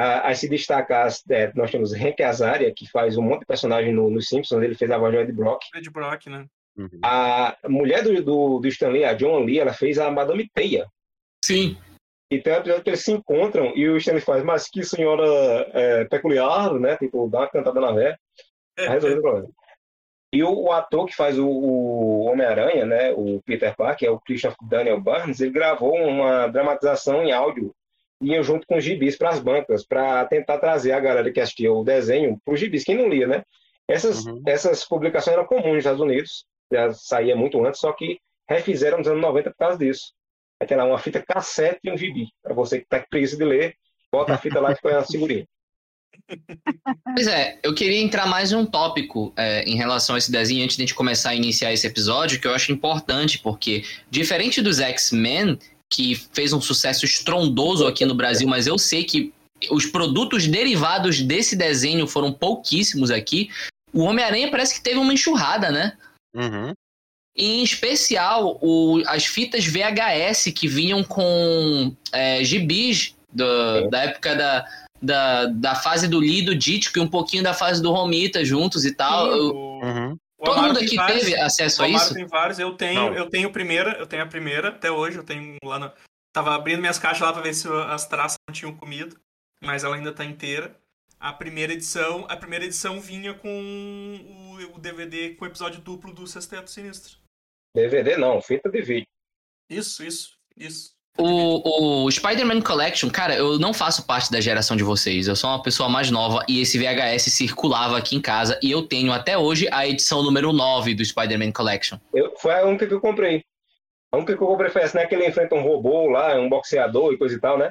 Ah, Aí se destacar, as- é, nós temos Hank Azaria, que faz um monte de personagem no, no Simpsons, ele fez a voz de Ed Brock. Ed Brock, né? Uhum. A mulher do, do, do Stan Lee, a John Lee, ela fez a Madame Teia. Sim. E tem um episódio que eles se encontram e o Stanley faz, mas que senhora é, peculiar, né? Tipo, dá uma cantada na véia. Tá resolvido o problema. E o, o ator que faz o, o Homem-Aranha, né? O Peter Parker, é o Christopher Daniel Barnes, ele gravou uma dramatização em áudio e ia junto com os gibis para as bancas, para tentar trazer a galera que assistia o desenho para os gibis, quem não lia, né? Essas, Uhum. essas publicações eram comuns nos Estados Unidos, já saía muito antes, só que refizeram nos anos 90 por causa disso. Aí tem lá uma fita cassete e um gibi. Para você que tá com preguiça de ler, bota a fita lá e fica uma segurinha. Pois é, eu queria entrar mais em um tópico é, em relação a esse desenho antes de a gente começar a iniciar esse episódio, que eu acho importante, porque diferente dos X-Men, que fez um sucesso estrondoso aqui no Brasil, mas eu sei que os produtos derivados desse desenho foram pouquíssimos aqui. O Homem-Aranha parece que teve uma enxurrada, né? Uhum. Em especial, o- as fitas VHS que vinham com é, gibis do- da época da, da, da fase do Lee e do Dítico e um pouquinho da fase do Romita juntos e tal. Eu- O- todo Amaro mundo tem aqui vários. teve acesso O a Amaro isso? tem vários. Eu tenho, Não. eu tenho a primeira, eu tenho a primeira, até hoje, eu tenho lá na. Tava abrindo minhas caixas lá pra ver se as traças não tinham comido, mas ela ainda tá inteira. A primeira edição, a primeira edição vinha com o, o DVD com o episódio duplo do Sexteto Sinistro. DVD não, fita de vídeo. Isso, isso, isso. O, o Spider-Man Collection, cara, eu não faço parte da geração de vocês. Eu sou uma pessoa mais nova e esse VHS circulava aqui em casa e eu tenho até hoje a edição número 9 do Spider-Man Collection. Eu, foi a única que eu comprei. A única que eu comprei foi essa, né? Que ele enfrenta um robô lá, um boxeador e coisa e tal, né?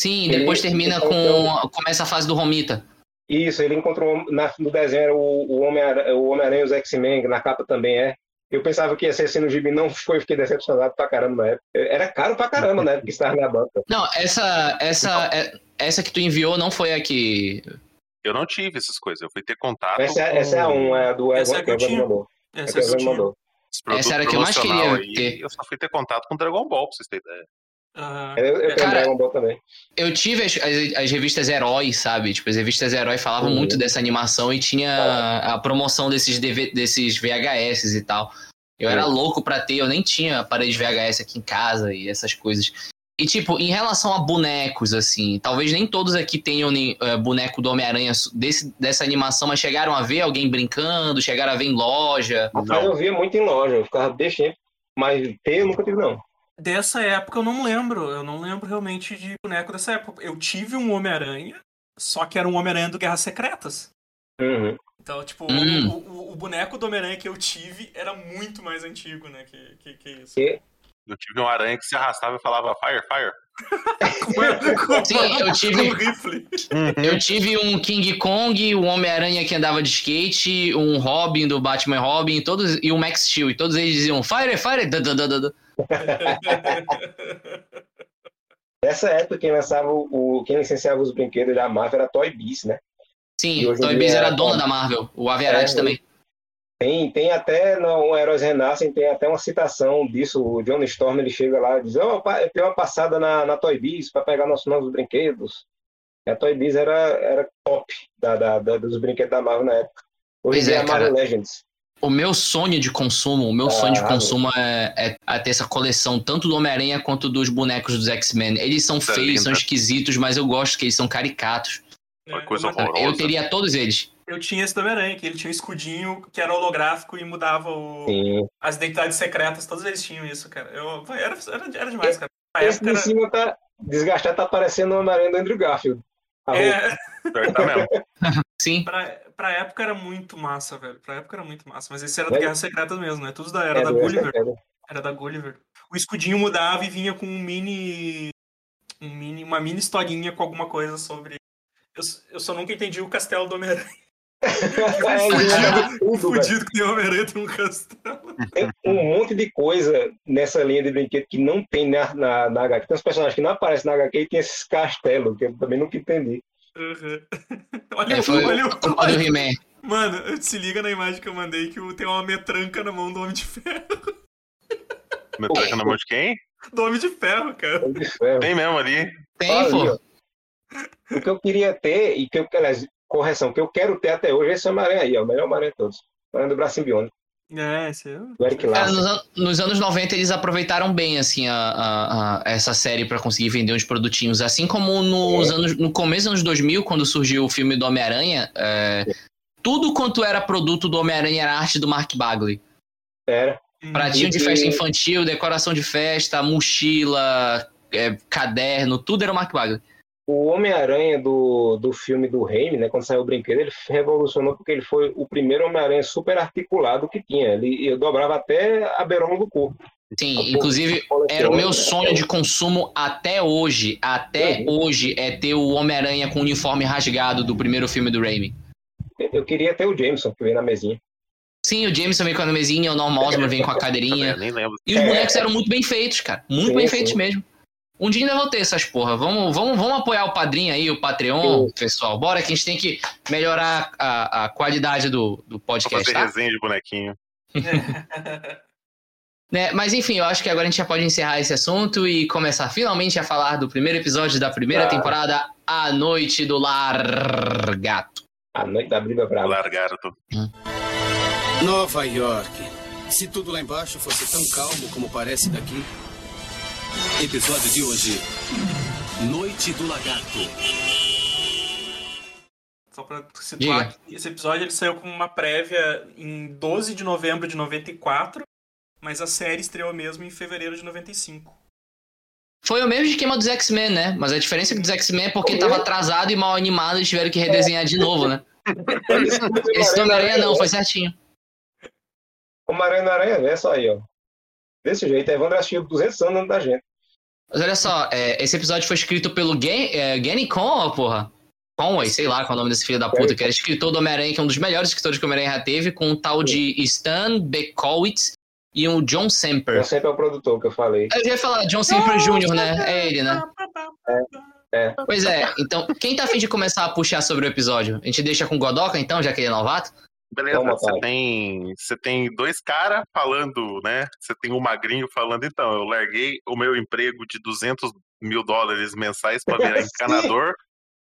Sim, Ele- depois termina então, com. Começa a fase do Romita. Isso, ele encontrou na, no desenho era o, o Homem-Aranha o Homem-Aranha e os X-Men, que na capa também é. Eu pensava que ia ser assim no gibi, não foi, fiquei decepcionado pra caramba na época. Era caro pra caramba, né? Porque estava na banca. Não, essa, essa, é- essa que tu enviou não foi a que. Eu não tive essas coisas. Eu fui ter contato Essa, é- com essa é a 1, é a do Essa é Evan a que tinha. mandou. É Essa que o é que eu Evan tinha. mandou. esse produto Essa era a que eu mais queria aí. ter. Eu só fui ter contato com Dragon Ball, pra vocês terem ideia. Aham. Eu, eu tenho Cara, Dragon Ball também. Eu tive as, as, as revistas Heróis, sabe? Tipo, as revistas Heróis falavam Uhum. muito dessa animação e tinha a promoção desses, DV, desses VHS e tal. Eu era Uhum. louco pra ter, eu nem tinha aparelho de VHS aqui em casa e essas coisas. E, tipo, em relação a bonecos, assim, talvez nem todos aqui tenham nem, eh, boneco do Homem-Aranha desse- dessa animação, mas chegaram a ver alguém brincando, chegaram a ver em loja. Rapaz, eu via muito em loja, eu ficava bestinho, mas ter eu nunca tive, não. Dessa época eu não lembro. Eu não lembro realmente de boneco dessa época. Eu tive um Homem-Aranha, só que era um Homem-Aranha do Guerras Secretas. Uhum. Então, tipo, Hum. o, o- o boneco do Homem-Aranha que eu tive era muito mais antigo, né? Que, que, que isso. E- Eu tive um aranha que se arrastava e falava fire, fire. Sim, eu tive- rifle. Eu tive um King Kong, um Homem-Aranha que andava de skate, um Robin do Batman Robin, todos, e um Max Steel. E todos eles diziam Fire, Fire, da, da, da, da, da. Nessa época, quem lançava o, quem licenciava os brinquedos da Marvel era Toy Biz, né? Sim, Toy Biz era é dona da Marvel. O Average É, também. Tem, tem até no Heróis Renascem, tem até uma citação disso. O John Storm ele chega lá e diz: oh, eu tenho uma passada na, na Toy Biz para pegar nossos novos brinquedos. A Toy Biz era, era top da, da- da- dos brinquedos da Marvel na época. Hoje Pois é, é a Marvel cara. Legends. O meu sonho de consumo, o meu Ah, sonho de consumo é, é ter essa coleção tanto do Homem-Aranha quanto dos bonecos dos X-Men. Eles são feios, são esquisitos, mas eu gosto que eles são caricatos. Uma coisa horrorosa. Eu teria todos eles. Eu tinha esse do Homem-Aranha, que ele tinha um escudinho que era holográfico e mudava o... Sim. as identidades secretas, todos eles tinham isso, cara. Eu... Era, era, era demais, cara. Na Esse época de era... cima tá desgastado, tá parecendo o Homem-Aranha do Andrew Garfield. A roupa. É, tá mesmo. Sim. pra, pra época era muito massa, velho. Pra época era muito massa. Mas esse era É. do Guerras Secretas mesmo, né? Tudo da, era É, da Gulliver. Essa- Era da Gulliver. O escudinho mudava e vinha com um mini. Um mini uma mini historinha com alguma coisa sobre. Eu, eu só nunca entendi o castelo do Homem-Aranha. É, velho. Fudido que tem o Homem-Aranha tem um castelo. Tem um monte de coisa nessa linha de brinquedo que não tem na, na, na HQ. Tem uns personagens que não aparecem na HQ e tem esses castelos, que eu também nunca entendi. Uhum. Olha, É, foi olha, a culpa do He-Man. Mano, se liga na imagem que eu mandei que o- tem uma metranca na mão do Homem de Ferro. Metralha na mão de quem? Do Homem de Ferro, cara. Homem de ferro. Tem mesmo ali. Tem, pô. O que eu queria ter, e que eu, aliás, correção, que eu quero ter até hoje, é esse Homem-Aranha aí, ó, o melhor Homem-Aranha de todos. Homem-Aranha do braço biônico, É, esse é. Eric Cara, nos, an- nos anos 90 eles aproveitaram bem assim a, a- a- essa série pra conseguir vender uns produtinhos, assim como nos É. anos no começo dos anos 2000, quando surgiu o filme do Homem-Aranha, é, tudo quanto era produto do Homem-Aranha era arte do Mark Bagley. Era. Pratinho de festa infantil, decoração de festa, mochila, é, caderno, tudo era o Mark Bagley. O Homem-Aranha do, do filme do Raimi, né, quando saiu o brinquedo, ele revolucionou porque ele foi o primeiro Homem-Aranha super articulado que tinha. Ele, ele dobrava até a beirona do corpo. Sim, inclusive era o meu sonho de consumo até hoje, até Uhum. hoje é ter o Homem-Aranha com o uniforme rasgado do primeiro filme do Raimi. Eu queria ter o Jameson, que veio na mesinha. Sim, o Jameson vem com a mesinha, o Norman Osborn vem com a cadeirinha. nem lembro. E os É. bonecos eram muito bem feitos, cara. Muito Sim, bem sim. feitos mesmo. Um dia ainda vou ter essas porra. Vamos, vamos, vamos apoiar o padrinho aí, o Patreon, pessoal. Bora que a gente tem que melhorar a, a qualidade do, do podcast, fazer tá? resenha de bonequinho. Né, Mas enfim, eu acho que agora a gente já pode encerrar esse assunto e começar finalmente a falar do primeiro episódio da primeira Ah. temporada, A Noite do Largato. A noite da briga brava. Largaram. tô- Nova York. Se tudo lá embaixo fosse tão calmo como parece daqui. Episódio de hoje: Noite do Lagarto. Só pra situar, Diga. esse episódio ele saiu com uma prévia em 12 de novembro de 94, mas a série estreou mesmo em fevereiro de 95. Foi o mesmo esquema dos X-Men, né? Mas a diferença é que dos X-Men é porque tava atrasado e mal animado e tiveram que redesenhar de novo, né? Esse do Homem-Aranha não, foi certinho. Homem-Aranha Aranha Verso aí, ó. Desse jeito, a Evandro assistiu 200 anos da gente. Mas olha só, é, esse episódio foi escrito pelo Gen, é, Genny Con, porra. Conway, sei lá qual é o nome desse filho da puta, que era escritor do Homem-Aranha, que é um dos melhores escritores que o Homem-Aranha já teve, com um tal de Stan Bekowitz e o John Semper. sempre é o produtor que eu falei. Eu ia falar John Semper Jr., né? É ele, né? É. Pois é, então, quem tá afim de começar a puxar sobre o episódio? A gente deixa com o Godoka, então, já que ele é novato? Beleza, Toma, você pai. tem, você tem dois caras falando, né? Você tem um magrinho falando, então, eu larguei o meu emprego de 200 mil dólares mensais pra virar encanador.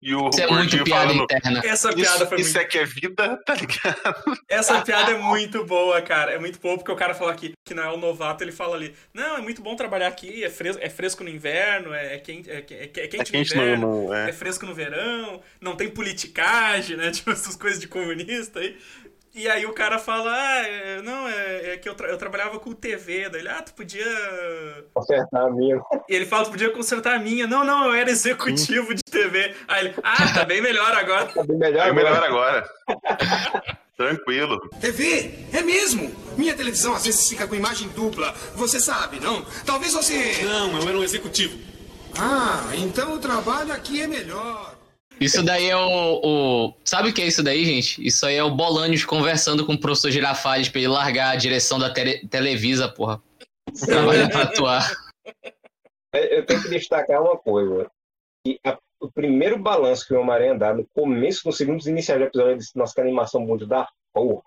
E o Isso é muito gordinho piada falando, interna. Essa piada isso, foi isso muito... é que é vida, tá ligado? Essa piada é muito boa, cara. É muito boa porque o cara fala aqui que não é o novato, ele fala ali: Não, é muito bom trabalhar aqui, é fresco, é fresco no inverno, é quente, é, que- é é É quente no quente inverno. no, no- é é. fresco no verão, não tem politicagem, né? Tipo, essas coisas de comunista aí. E aí o cara fala, ah, é- não, é, é que eu, tra- eu trabalhava com TV. Daí ele, ah, tu podia. Consertar a minha. E ele fala, tu podia consertar a minha. Não, não, eu era executivo de TV. Aí ele, ah, tá bem melhor agora. Tá bem melhor É agora. melhor agora. Tranquilo. TV? É mesmo? Minha televisão às vezes fica com imagem dupla. Você sabe, não? Talvez você. Não, eu era um executivo. Ah, então o trabalho aqui é melhor. Isso daí é o, o- Sabe o que é isso daí, gente? Isso aí é o Bolanios conversando com o professor Girafales pra ele largar a direção da tele- Televisa, porra. Trabalhando pra atuar. É, Eu tenho que destacar uma coisa. Que a- o primeiro balanço que o Homem-Aranha dá no começo, nos segundos iniciais do episódio, eu disse, nossa, que animação muito da porra.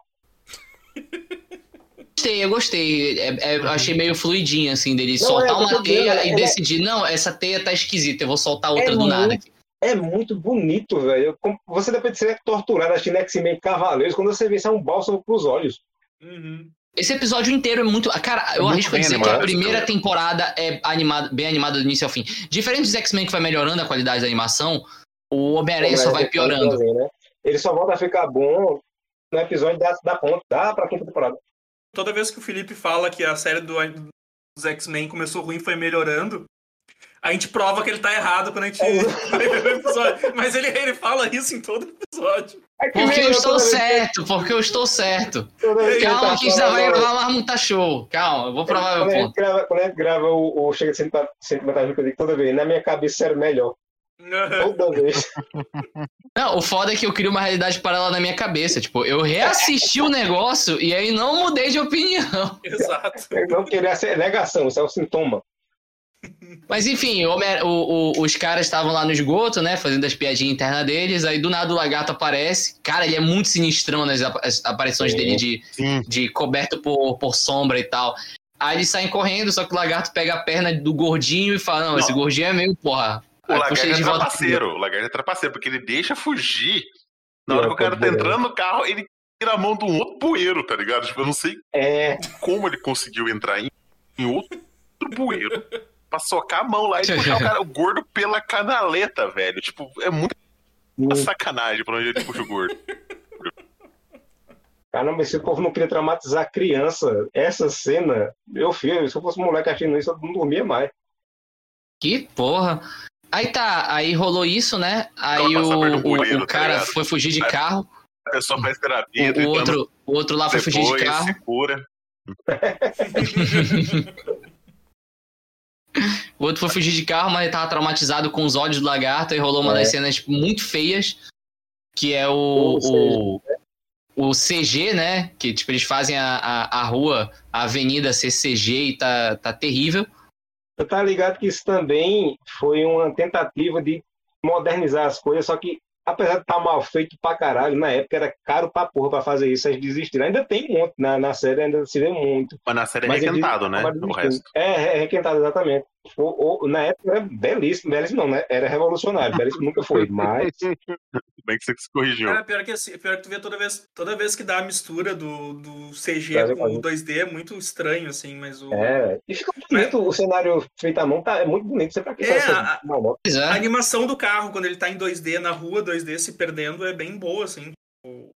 Gostei, eu gostei. É- é- eu achei meio fluidinho, assim, dele Não, soltar é, uma teia e é- decidir, não, essa teia tá esquisita, eu vou soltar outra É do nada. muito- É muito bonito, velho. Você depois de ser torturado assistindo X-Men Cavaleiros, quando você vê isso é um bálsamo pros olhos. Uhum. Esse episódio inteiro é muito. Cara, eu muito arrisco a bem dizer que a animado, primeira cara. temporada é animada, bem animada do início ao fim. Diferente dos X-Men que vai melhorando a qualidade da animação, o Homem-Aranha só vai piorando. Né? ele só volta a ficar bom no episódio da, da ponta, dá pra quinta temporada. Toda vez que o Felipe fala que a série do, dos X-Men começou ruim foi melhorando, a gente prova que ele tá errado quando a gente o episódio. Mas ele, ele fala isso em todo episódio. É que Porque eu estou vez certo, porque eu estou certo. toda Calma, tá que a gente ainda vai gravar mais muita show. Calma, eu vou provar meu ponto. grava, quando a gente grava o, o Chega de Sentimental- Sentimentalismo, eu digo toda vez, na minha cabeça era melhor. Toda vez. Não, o foda é que eu crio uma realidade paralela na minha cabeça. Tipo, eu reassisti o negócio e aí não mudei de opinião. Exato. Eu não queria ser negação, isso é um sintoma. Mas enfim, o o- o- os caras estavam lá no esgoto, né? Fazendo as piadinhas internas deles. Aí do nada o lagarto aparece. Cara, ele é muito sinistrão nas ap- as aparições Sim. dele de, Sim. de coberto por, por sombra e tal. Aí eles saem correndo, só que o lagarto pega a perna do gordinho e fala: Não, Não. esse gordinho é meio porra. O Aí lagarto é trapaceiro. O lagarto é trapaceiro, porque ele deixa fugir. Na hora que o cara tá entrando no carro, ele tira a mão de um outro bueiro, tá ligado? Tipo, eu não sei É, como ele conseguiu entrar em, em outro bueiro pra socar a mão lá e puxar o, cara, o gordo pela canaleta, velho. Tipo, é muita sacanagem pra onde ele puxa o gordo. caramba, esse povo não queria traumatizar a criança. Essa cena, meu filho, se eu fosse um moleque assistindo isso, eu não dormia mais. Que porra. Aí tá, aí rolou isso, né? Aí o, o, o tá cara ligado? foi fugir de Aí- carro. A pessoa faz terapia, O, o tentando outro, o outro lá foi fugir de carro. se cura. O outro foi fugir de carro, mas ele tava traumatizado com os olhos do lagarto e rolou uma É. das cenas tipo, muito feias, que é o, O o, CG, né? Que tipo, eles fazem a, a, a rua, a avenida ser CG e tá, tá terrível. Tá ligado que isso também foi uma tentativa de modernizar as coisas, só que apesar de estar mal feito pra caralho, na época era caro pra porra pra fazer isso, eles desistiram. Ainda tem muito, na, na série ainda se vê muito. Mas na série é requentado, né? É, é requentado, exatamente. O- o- na época era belíssimo, belíssimo não, né? Era revolucionário, belíssimo nunca foi, mas Bem que você se corrigiu. Cara, pior que, assim, pior que tu vê toda vez, toda vez que dá a mistura do, do CG com o 2D é muito estranho, assim, mas o. é. E fica bonito, o cenário feito à mão tá, é muito bonito, você pra que É, essa- a-? Pois é. A animação do carro, quando ele tá em 2D na rua, 2D se perdendo, é bem boa, assim. Tipo,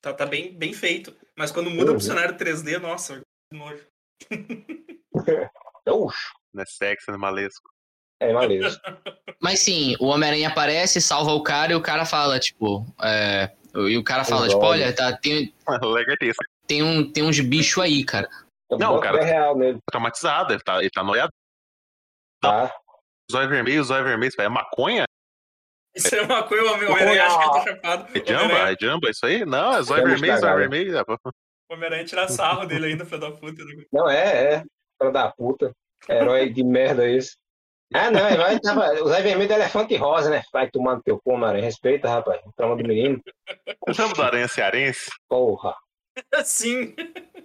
Tá, tá bem, bem feito. Mas quando muda Uhum. pro cenário 3D, nossa, que nojo. Oxe, Né? Sexy, animalesco. é maneiro. Mas sim, o Homem-Aranha aparece, salva o cara e o cara fala, tipo. é, E o cara fala, Os tipo, olhos. olha, tá, tem, Lagartesca. tem, um, tem uns bichos aí, cara. Não, Bota cara. É real nele, Traumatizado, ele tá, ele tá noiado. tá? Zóio vermelho, zóio vermelho. Isso aí é maconha? Isso é uma coisa, o Homem-Aranha acha que ele tá chapado. É O jamba? É jamba? Isso aí? Não, é zóio vermelho, zóio vermelho. é. O Homem-Aranha tira sarro dele ainda, filho da puta. né? Não, é, é. Filho da puta. Herói de merda esse. Ah, não, vai, tava, o Zé Vermelho é elefante rosa, né? Vai tomar no teu cu, mano. Respeita, rapaz. Trama do menino. Você lembra do aranha cearense? Porra. Sim.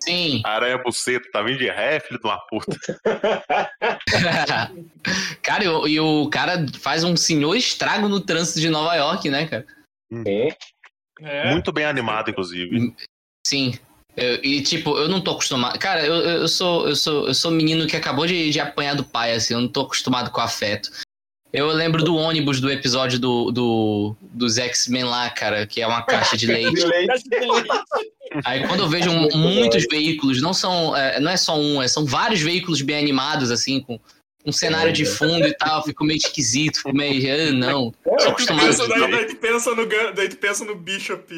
Sim. Aranha buceta, tá vindo de ré, filho de uma puta. cara, e o, e o cara faz um senhor estrago no trânsito de Nova York, né, cara? Sim. É. Muito bem animado, inclusive. Sim. Eu- e tipo, eu não tô acostumado. Cara, eu, eu sou eu sou eu sou menino que acabou de, de apanhar do pai, assim, eu não tô acostumado com afeto. Eu lembro do ônibus do episódio do, do dos X-Men lá, cara, que é uma caixa de leite. De leite. Aí quando eu vejo Muito muitos veículos, não são é, não é só um, é, são vários veículos bem animados, assim, com um cenário de fundo e tal, fico meio esquisito, fico meio, ah, não, sou Tu acostumado. daí, daí tu pensa no, Gun- daí tu pensa no Bishop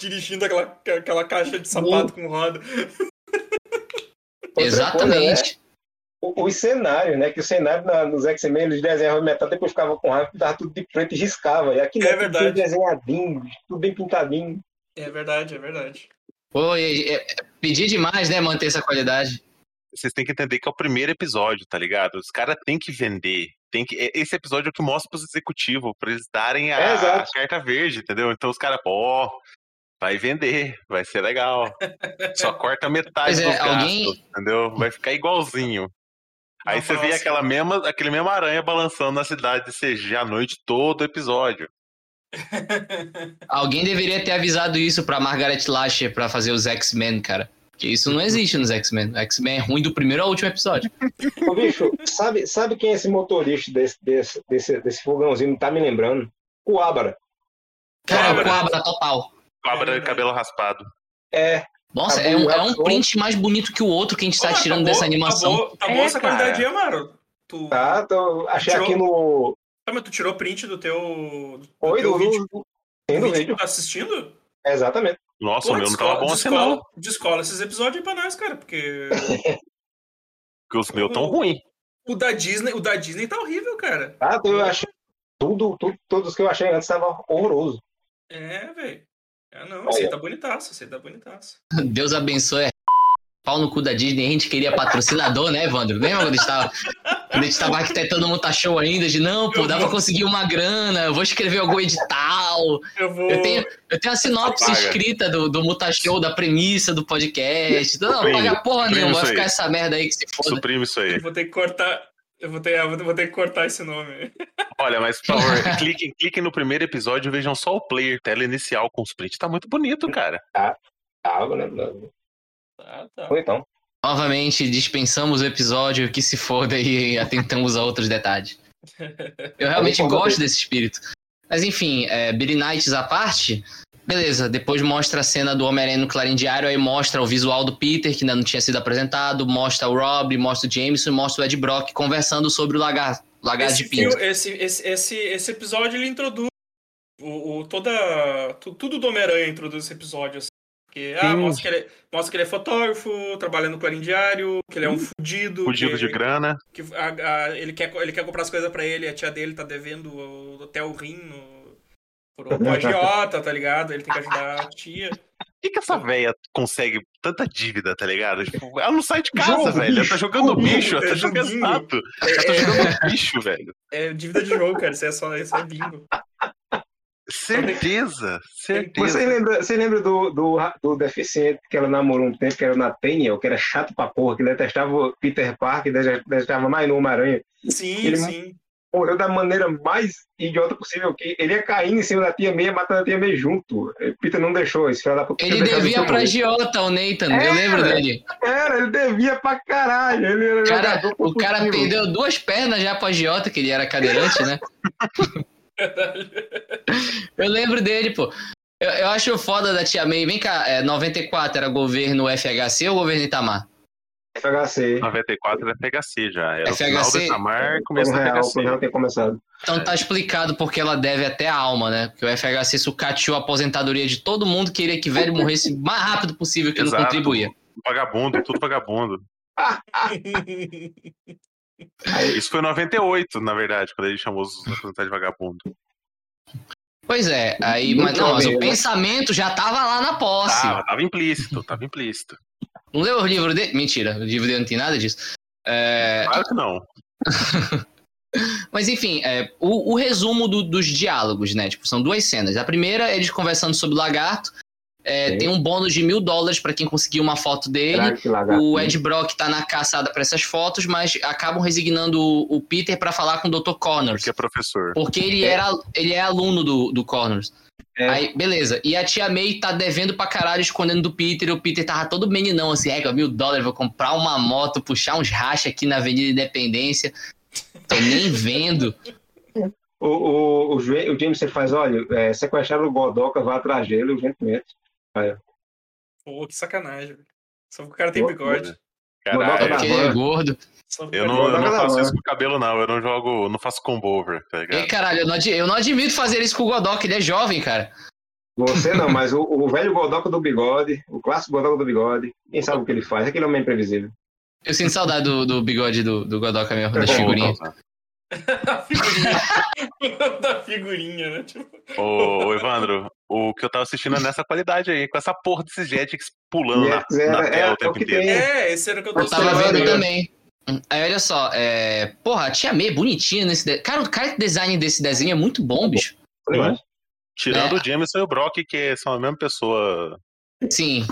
dirigindo aquela, aquela caixa de sapato com roda. Outra coisa, né? Exatamente. O- Os cenários, né? Que o cenário na- nos X-Men eles desenhavam metade, depois ficava com raiva, dava tudo de preto e riscava. E aqui É tudo verdade. bem desenhadinho, tudo bem pintadinho. É verdade, é verdade. Pô, e- é, pedir demais, né, manter essa qualidade. Vocês têm que entender que é o primeiro episódio, tá ligado? Os caras têm que vender. Tem que... é- Esse episódio é o que mostra pros executivos, pra eles darem a, É, a carta verde, entendeu? Então os caras, pô, vai vender, vai ser legal. Só corta metade é, gastos, alguém- entendeu? Vai ficar igualzinho. Aí você vê aquela mesma, aquele mesmo aranha balançando na cidade de CG à noite todo episódio. Alguém deveria ter avisado isso pra Margaret Lasher pra fazer os X-Men, cara. Porque isso não existe nos X-Men. O X-Men é ruim do primeiro ao último episódio. Ô, bicho, sabe, sabe quem é esse motorista desse, desse, desse, desse fogãozinho? Não tá me lembrando? O Ábara. Cara, Cobra. cobra total. Cobra É, de cabelo raspado. É, Nossa, Tá é um, bom, é um acabou. print mais bonito que o outro que a gente tá Ah, tirando tá dessa animação. Tá boa, tá É, essa cara. qualidade aí, Amaro. Tu, tá, tô, achei Tirou? aqui no. Ah, mas tu tirou print do teu, do Oi, teu do, vídeo, do, do tem no vídeo tá assistindo? Exatamente. Nossa, Pô, o meu não tava bom assim, descola, não. descola esses episódios aí pra nós, cara, porque Porque os meus tão ruins. o da Disney, o da Disney tá horrível, cara. Tá, eu achei. Tudo, tudo, todos que eu achei antes estavam horroroso. É, velho. É, não, aí tá bonitaço, aí tá bonitaço. Deus abençoe. Pau no cu da Disney, a gente queria patrocinador, né, Evandro? Lembra quando a gente tava, quando a gente tava arquitetando o Monta Show ainda? De não, pô, Eu dá vou- pra conseguir uma grana, eu vou escrever algum edital. Eu vou. Eu tenho, eu tenho a sinopse Paga. escrita do, do Muta Show, da premissa do podcast. Não, não paga porra nenhuma, vai ficar essa merda aí que se foda. Suprime isso aí. Eu vou ter que cortar. Eu vou ter, eu vou ter que cortar esse nome. Olha, mas por favor, cliquem, cliquem no primeiro episódio e vejam só o player, tela inicial com os prints. Tá muito bonito, cara. Tava, né? Tá, tá. Foi então. Novamente, dispensamos o episódio que se foda e atentamos a outros detalhes. Eu realmente gosto desse espírito. Mas enfim, é, Billy Knights à parte, beleza. Depois mostra a cena do Homem-Aranha no Clarim Diário, aí mostra o visual do Peter, que ainda não tinha sido apresentado, mostra o Rob, mostra o Jameson e mostra o Ed Brock conversando sobre o lagarto, lagarto Esse, de pinto. fio- esse, esse, esse, esse episódio ele introduz o, o- toda tu- tudo do Homem-Aranha introduz esse episódio assim. Porque ah, mostra, que ele, mostra que ele é fotógrafo, trabalha no Clarim Diário, que ele é um fudido. Fugido que, de grana. que a- a- ele, quer, ele quer comprar as coisas pra ele, a tia dele tá devendo o, até o rim no, pro, agiota, tá ligado? Ele tem que ajudar a tia. Por que, que essa véia consegue tanta dívida, tá ligado? Tipo, ela não sai de casa, Jogo, velho. Ela tá jogando Jogo, bicho, ela é tá jogando exato. Ela tá jogando bicho, velho. É dívida de jogo, cara. Isso é só isso é bingo. Certeza, Você certeza. lembra, você lembra do, do, do deficiente que ela namorou um tempo, que era o Nathaniel, que era chato pra porra, que detestava o Peter Parker, dete- detestava mais no Homem-Aranha. Sim, Ele- sim. Morreu da maneira mais idiota possível, que ele ia caindo em cima da tia May, matando a tia May junto. Peter não deixou, esse filho da puta. Ele devia isso pra agiota, o Nathan, eu É, lembro velho. dele. Era, ele devia pra caralho. Ele era Cara, o cara perdeu duas pernas já pro agiota, que ele era cadeirante, né? Eu lembro dele, pô. Eu, eu acho foda da Tia May. Vem cá, é, 94 era governo FHC ou governo Itamar? FHC. 94 era FHC já. Era o FHC? final do Itamar, começo do real, FHC. ela tem começado. Então tá explicado porque ela deve até a alma, né? Porque o FHC sucateou a aposentadoria de todo mundo, queria que velho morresse o mais rápido possível, que não Exato. contribuía. Vagabundo, tudo vagabundo. Isso foi em 98, na verdade, quando ele chamou os representantes de vagabundo. Pois é, aí, mas, não, mas o né? pensamento já tava lá na posse. Tava, tava implícito, tava implícito. Não leu o livro dele? Mentira, o livro dele não tem nada disso. É, Claro que não. Mas enfim, é, o, o resumo do- dos diálogos, né? Tipo, são duas cenas. A primeira, eles conversando sobre o lagarto. É, tem um bônus de mil dólares pra quem conseguir uma foto dele. Que. O Ed Brock tá na caçada pra essas fotos, mas acabam resignando o, o Peter pra falar com o Dr. Connors. Porque é professor. Porque ele, era, ele é aluno do, do Connors. É. Aí, beleza. E a tia May tá devendo pra caralho, escondendo do Peter. O Peter tava todo meninão, assim, é, mil dólares, vou comprar uma moto, puxar uns racha aqui na Avenida Independência. Tô nem vendo. O, o, o, o James ele faz, olha, é, sequestraram o Godoka, vai atrás dele urgentemente. Pô, que sacanagem. velho. Só porque o cara tem bigode. Godoka Caralho. Porque ele é van. gordo. Só porque Eu o não, eu não faço isso com cabelo, não. Eu não jogo. Não faço combo over, tá Ei, ligado? caralho, eu não, eu não admito fazer isso com o Godok, ele é jovem, cara. Você não, mas o, o velho Godoka do bigode, o clássico Godoka do bigode, quem sabe o que ele faz? Aquele homem imprevisível. Eu sinto saudade do, do bigode do, do Godoka mesmo, das É, figurinhas. da figurinha. da figurinha, né? Tipo, Ô, ô, Evandro, o que eu tava assistindo é nessa qualidade aí, com essa porra desses Jetix pulando na, Jetix era- na é- tela é o o tempo inteiro. tem. é, esse era o que eu tô Eu tava vendo né? também. Aí olha só, é... porra, a tia May é bonitinha nesse. De... Cara, o cara que design desse desenho é muito bom, bicho. Demais. Tirando É. o Jameson e o Brock, que são a mesma pessoa Sim.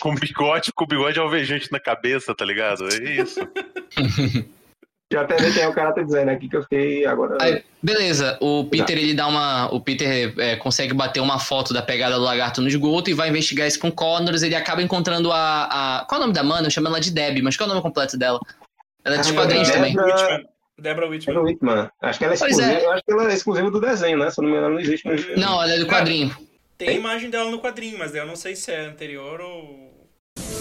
com bigode, com bigode alvejante na cabeça, tá ligado? É isso. Já até vi quem é o cara tá dizendo aqui que eu fiquei agora. Aí, beleza, o Peter ele dá uma. O Peter é, consegue bater uma foto da pegada do lagarto no esgoto e vai investigar isso com o Connors. Ele acaba encontrando a, a. Qual é o nome da mana? Eu chamo ela de Deb, mas qual é o nome completo dela? Ela é dos Ah, quadrinhos Deb- também. Debra- Deborah Whitman. Deborah Whitman. Acho que ela é Pois exclusiva. é. Eu acho que ela é exclusiva do desenho, né? Se eu não me engano, não existe Não, ela é do quadrinho. Tem a imagem dela no quadrinho, mas eu não sei se é anterior ou.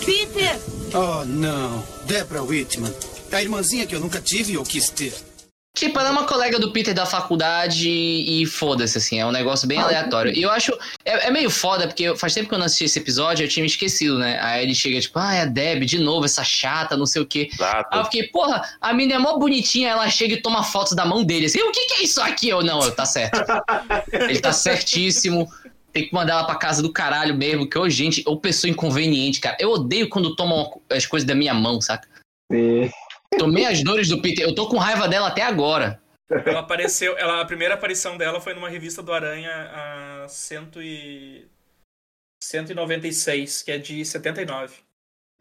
Peter! Oh, não. Deborah Whitman. A irmãzinha que eu nunca tive e eu quis ter. Tipo, ela é uma colega do Peter da faculdade e foda-se, assim, é um negócio bem aleatório. E eu acho. É, é meio foda, porque faz tempo que eu não assisti esse episódio, eu tinha me esquecido, né? Aí ele chega, tipo, ah, é a Deb, de novo, essa chata, não sei o quê. Exato. Aí eu fiquei, porra, a mina é mó bonitinha, ela chega e toma fotos da mão dele, assim, o que, que é isso aqui? Eu, não, tá certo. ele tá certíssimo. Tem que mandar ela pra casa do caralho mesmo, que, ô, gente, ou pessoa inconveniente, cara. Eu odeio quando tomam as coisas da minha mão, saca? Sim. Tomei as dores do Peter, eu tô com raiva dela até agora. Ela apareceu. Ela, a primeira aparição dela foi numa revista do Aranha a cento e... 196, que é de 79.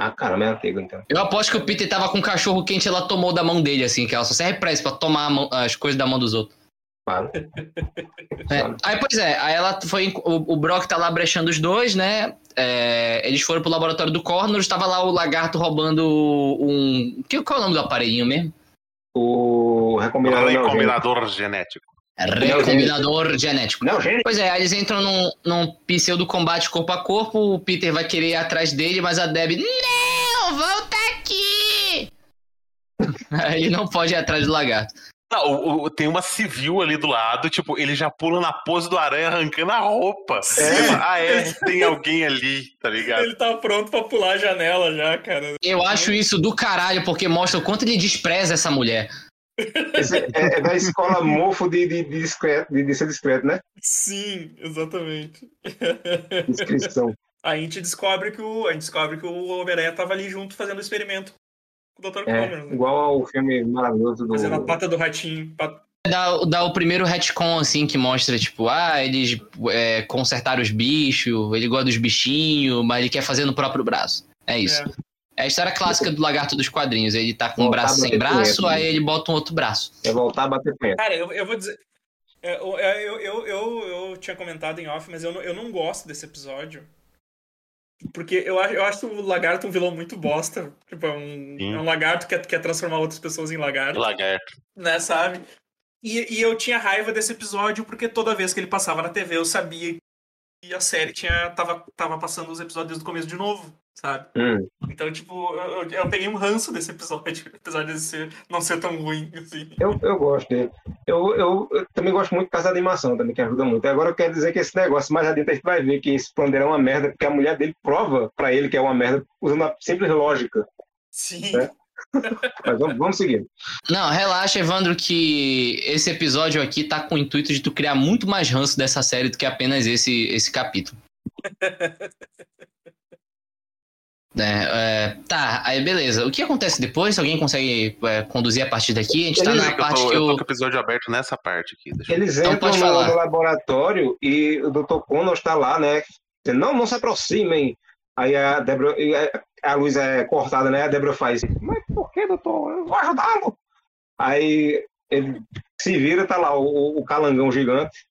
Ah, caramba, é antigo, então. Eu aposto que o Peter tava com um cachorro quente, ela tomou da mão dele, assim, que ela só serve pra isso, pra tomar mão- as coisas da mão dos outros. Claro. É. Aí, pois é, aí ela foi. O, o Brock tá lá brechando os dois, né? É, eles foram pro laboratório do Corners, estava lá o lagarto roubando um. Que, qual é o nome do aparelhinho mesmo? O recombinador. Recombinador genético. Recombinador genético. Não, gente. Pois é, aí eles entram num, num pseudo combate corpo a corpo, o Peter vai querer ir atrás dele, mas a Deb. Não, volta aqui! aí ele não pode ir atrás do lagarto. Não, o- o- tem uma civil ali do lado, tipo, ele já pula na pose do aranha arrancando a roupa. É. Ah, é, tem alguém ali, tá ligado? Ele tá pronto pra pular a janela já, cara. Eu acho isso do caralho, porque mostra o quanto ele despreza essa mulher. Esse é, é da escola mofo de, de, de, discreto, de, de ser discreto, né? Sim, exatamente. Descrição. Aí a gente descobre que o. A gente descobre que o Homem-Aranha tava ali junto fazendo o experimento com o Dr. É, né? igual ao filme maravilhoso do. Fazendo a pata do ratinho. pa- Dá, dá o primeiro retcon, assim, que mostra, tipo, ah, eles é, consertaram os bichos, ele gosta dos bichinhos, mas ele quer fazer no próprio braço. É isso. É, a história clássica do lagarto dos quadrinhos. Ele tá com um braço sem braço, punheta, aí né? ele bota um outro braço. É voltar a bater punheta. Cara, eu, eu vou dizer. é, Eu, eu, eu, eu, eu tinha comentado em off, mas eu não, eu não gosto desse episódio. Porque eu acho, eu acho o lagarto um vilão muito bosta. Tipo, é um, é um lagarto que quer, transformar outras pessoas em lagarto. Lagarto. né, sabe? E, e eu tinha raiva desse episódio porque toda vez que ele passava na TV eu sabia que a série tinha, tava, tava passando os episódios desde o começo de novo, sabe? Hum. Então, tipo, eu, eu- peguei um ranço desse episódio, apesar de ser, não ser tão ruim, assim. Eu, eu gosto dele. Eu, eu, eu também gosto muito por causa da animação, também, que ajuda muito. Agora eu quero dizer que esse negócio, mais adiante a gente vai ver que esse plano dele é uma merda, porque a mulher dele prova pra ele que é uma merda, usando a simples lógica. Sim. É. Mas vamos, vamos seguir. Não, relaxa, Evandro, que esse episódio aqui tá com o intuito de tu criar muito mais ranço dessa série do que apenas esse, esse capítulo. É, é, tá, aí beleza. O que acontece depois? Alguém consegue é, conduzir a partir daqui? A gente tá na Eu parte tô, que eu tô o. com o episódio aberto nessa parte aqui. Deixa eu- Eles Então entram no, no laboratório e o Dr. Connors está lá, né? dizendo, Não, não se aproximem. Aí a Débora, a- a luz é cortada, né? A Débora faz, mas por que, doutor? Eu vou ajudá-lo. Aí ele se vira, tá lá o, o calangão gigante.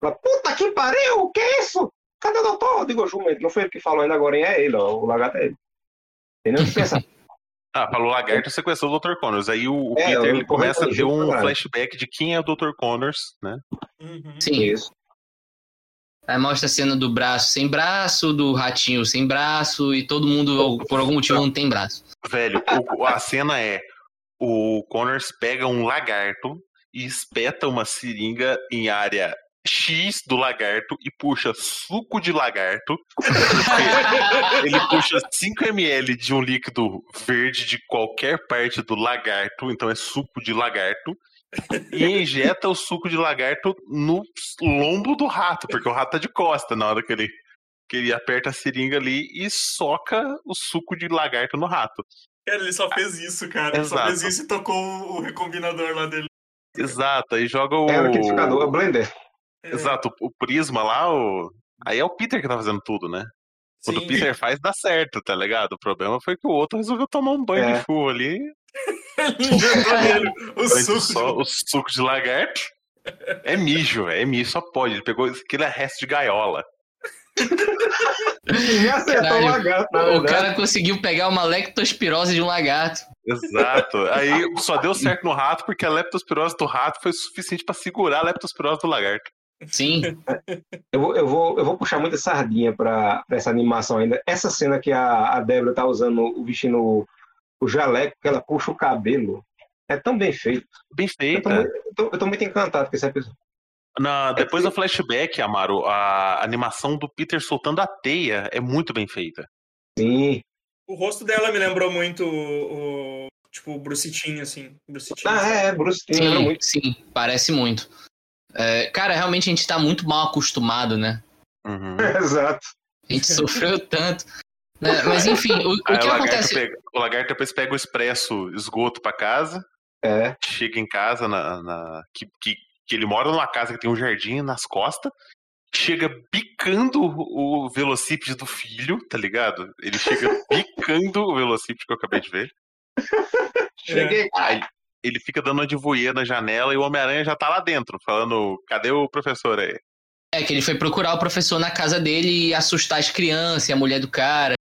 Fala, Puta que pariu, o que é isso? Cadê o doutor? Eu digo, jumento, não foi ele que falou ainda agora, hein? é ele, ó, o lagarto é ele. Entendeu? Pensa, Ah, falou lagarto sequestrou o Dr. Connors. Aí o, o É, Peter ele começa a ter um flashback de quem é o Dr. Connors, né? Uhum. Sim. isso. Aí mostra a cena do braço sem braço, do ratinho sem braço, e todo mundo, por algum motivo, não tem braço. Velho, o- a cena é o Connors pega um lagarto e espeta uma seringa em área X do lagarto e puxa suco de lagarto. Ele puxa 5 ml de um líquido verde de qualquer parte do lagarto, então é suco de lagarto. E injeta o suco de lagarto no lombo do rato, porque o rato tá de costa na hora que ele, que ele aperta a seringa ali e soca o suco de lagarto no rato. Cara, ele só fez isso, cara. Ele só fez isso e tocou o, o recombinador lá dele. Exato, aí joga o. É o liquidificador, é o blender. Exato, o prisma lá, o. Aí é o Peter que tá fazendo tudo, né? Quando o sim. Peter faz, dá certo, tá ligado? O problema foi que o outro resolveu tomar um banho É. de chuva ali. O de suco. sol- o suco de lagarto. É mijo, é mijo, só pode. Ele pegou aquele é resto de gaiola. E acertou o lagarto, O verdade. cara conseguiu pegar uma lectospirose de um lagarto. Exato. Aí só deu certo no rato porque a leptospirose do rato foi suficiente para segurar a leptospirose do lagarto. Sim. Eu vou, eu vou, eu vou puxar muita sardinha pra, pra essa animação ainda. Essa cena que a, a Débora tá usando, vestindo o, o jaleco, que ela puxa o cabelo, é tão bem feito. Bem Eu muito, eu, tô, eu tô muito encantado com esse episódio. Na, depois do flashback, Amaro, a animação do Peter soltando a teia é muito bem feita. Sim. O rosto dela me lembrou muito o, o- tipo, o Bruce Timm, assim. Bruce Timm. Ah, é, Bruce Timm lembra Sim, muito. sim, parece muito. É, cara, realmente a gente tá muito mal acostumado, né? Uhum. Exato. A gente sofreu tanto. né? Mas enfim, o, o que o acontece. pega, o lagarto depois pega o expresso esgoto pra casa, É. chega em casa na, na- que, que, que ele mora numa casa que tem um jardim nas costas, chega bicando o velocípede do filho, tá ligado? Ele chega bicando o velocípede que eu acabei de ver. Cheguei. Aí ele fica dando uma de na janela e o Homem-Aranha já tá lá dentro, falando: cadê o professor aí? É que ele foi procurar o professor na casa dele e assustar as crianças e a mulher do cara.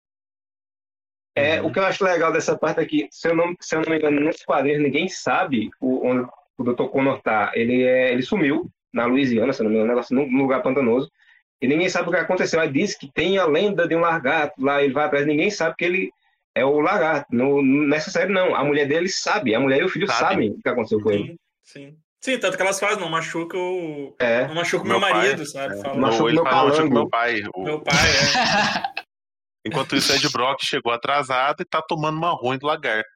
É, o que eu acho legal dessa parte aqui, se eu não, se eu não me engano, nos quadrinhos ninguém sabe o, onde o Dr. Connor tá. Ele, é, ele sumiu na Louisiana, se eu não me engano, um negócio num lugar pantanoso. E ninguém sabe o que aconteceu. Aí diz que tem a lenda de um lagarto lá, ele vai atrás, ninguém sabe que ele é o lagarto. No, nessa série, não. A mulher dele sabe, a mulher e o filho Sabe. sabem o que aconteceu com ele. Sim, sim. Sim, tanto que elas fazem, não machuca o. É. Não machuca o Meu meu, pai, marido, sabe? Fala, Machuca meu fala, machuca meu pai. O- Meu pai, é. Enquanto isso, Ed Brock chegou atrasado e tá tomando uma ruim do lagarto.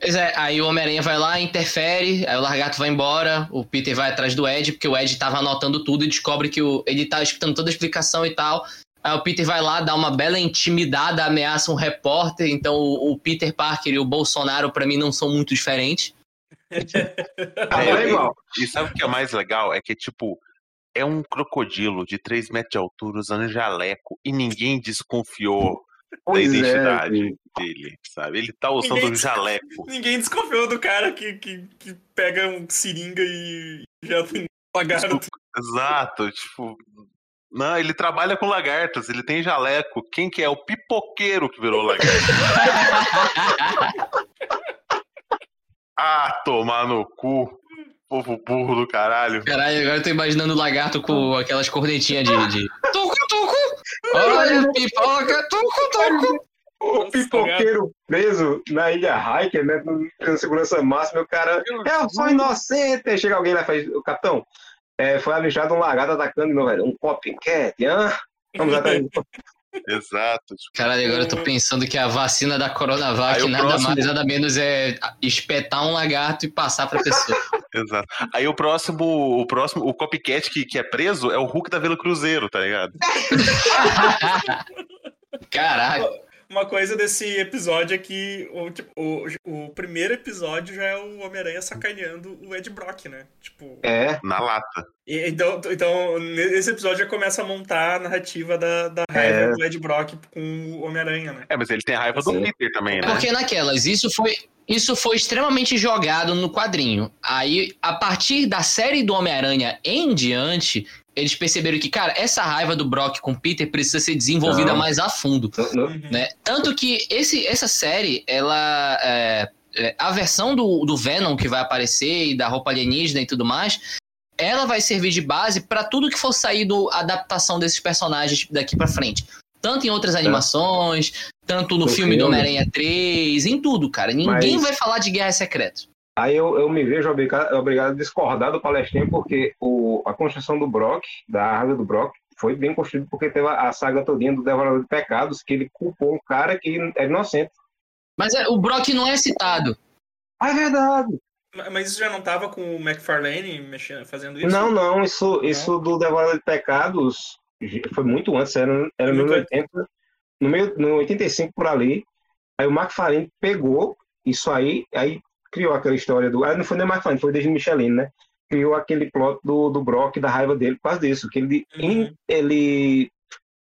Pois é, aí o Homem-Aranha vai lá, interfere, aí o Largato vai embora, o Peter vai atrás do Ed, porque o Ed tava anotando tudo e descobre que o, ele tá escutando toda a explicação e tal. Aí o Peter vai lá, dá uma bela intimidada, ameaça um repórter, então o, o Peter Parker e o Bolsonaro, pra mim, não são muito diferentes. É igual. E sabe o que é mais legal? É que, tipo, é um crocodilo de 3 metros de altura usando jaleco e ninguém desconfiou da Pois é, identidade filho. dele, sabe? Ele tá usando Ninguém um jaleco. Ninguém desconfiou do cara que, que, que pega um seringa e já tem lagarto. Exato, tipo. Não, ele trabalha com lagartos, ele tem jaleco. Quem que é? O pipoqueiro que virou lagarto. ah, tomar no cu. Povo burro do caralho. Caralho, agora eu tô imaginando o lagarto com aquelas cornetinhas de. de... Tucu, tucu! Olha, pipoca, tucu, tucu! O pipoqueiro preso na ilha Hiker, né? Com segurança máxima, o cara. Eu sou inocente! Chega alguém lá e faz. O capitão, é, foi avisado um lagarto atacando novo, velho. Um copycat, hã? Vamos atrás. Exato. Caralho, agora eu tô pensando que a vacina da Coronavac nada próximo- mais, nada menos é espetar um lagarto e passar pra pessoa. Exato. Aí o próximo, o próximo, o copycat que, que é preso é o Hulk da Vila Cruzeiro, tá ligado? Caralho. Uma coisa desse episódio é que o, tipo, o, o primeiro episódio já é o Homem-Aranha sacaneando o Ed Brock, né? Tipo. É, Na lata. e- então, então, nesse episódio já começa a montar a narrativa da, da raiva É. do Ed Brock com o Homem-Aranha, né? É, mas ele tem raiva do Sim. Peter também, né? Porque naquelas, isso foi, isso foi extremamente jogado no quadrinho. Aí, a partir da série do Homem-Aranha em diante, eles perceberam que, cara, essa raiva do Brock com Peter precisa ser desenvolvida Não. mais a fundo. né? Tanto que esse, essa série, ela. É, é, a versão do, do Venom que vai aparecer e da roupa alienígena e tudo mais, ela vai servir de base pra tudo que for sair do adaptação desses personagens daqui pra frente. Tanto em outras animações, tanto no No filme do filme. Homem-Aranha 3, em tudo, cara. Ninguém Mas- vai falar de Guerra Secreta. Aí eu, eu me vejo obrigado, obrigado a discordar do palestrinho, porque o, a construção do Brock, da árvore do Brock, foi bem construída porque teve a, a saga todinha do Devorador de Pecados, que ele culpou um cara que era inocente. Mas é, o Brock não é citado. Ah, é verdade. Ma- Mas isso já não tava com o McFarlane mexendo, fazendo isso? Não, não, isso, isso do Devorador de Pecados foi muito antes, era, era no Muito 80, no, meio, no 85 por ali. Aí o McFarlane pegou isso aí, aí criou aquela história do. Ah, não foi nem o McFarlane, foi o David Michelin, né? Criou aquele plot do, do Brock, da raiva dele, por causa disso. Que ele, Uhum. ele,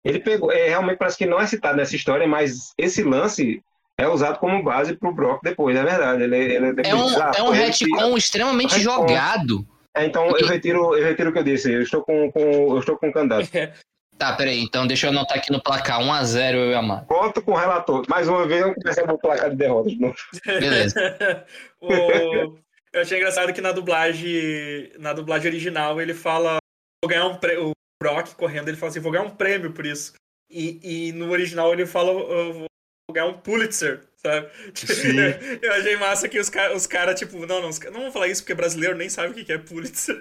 ele pegou. É, realmente parece que não é citado nessa história, mas esse lance é usado como base pro Brock depois, é verdade. Ele, ele É depois um, ah, é um retcon extremamente Retcon. jogado. É, então eu retiro, eu retiro o que eu disse. Eu estou com, com eu estou com um candidato. Tá, peraí, então deixa eu anotar aqui no placar 1x0 eu e a Amado. Conto com o relator. Mais uma vez, eu comecei a placar de derrota de novo. Beleza. O- Eu achei engraçado que na dublagem, na dublagem original ele fala vou ganhar um prêmio, o Brock correndo, ele fala assim, vou ganhar um prêmio por isso. E, e no original ele fala eu vou ganhar um Pulitzer, sabe? Sim. Eu achei massa que os caras, os cara, tipo, não, não, não vão falar isso porque brasileiro nem sabe o que é Pulitzer.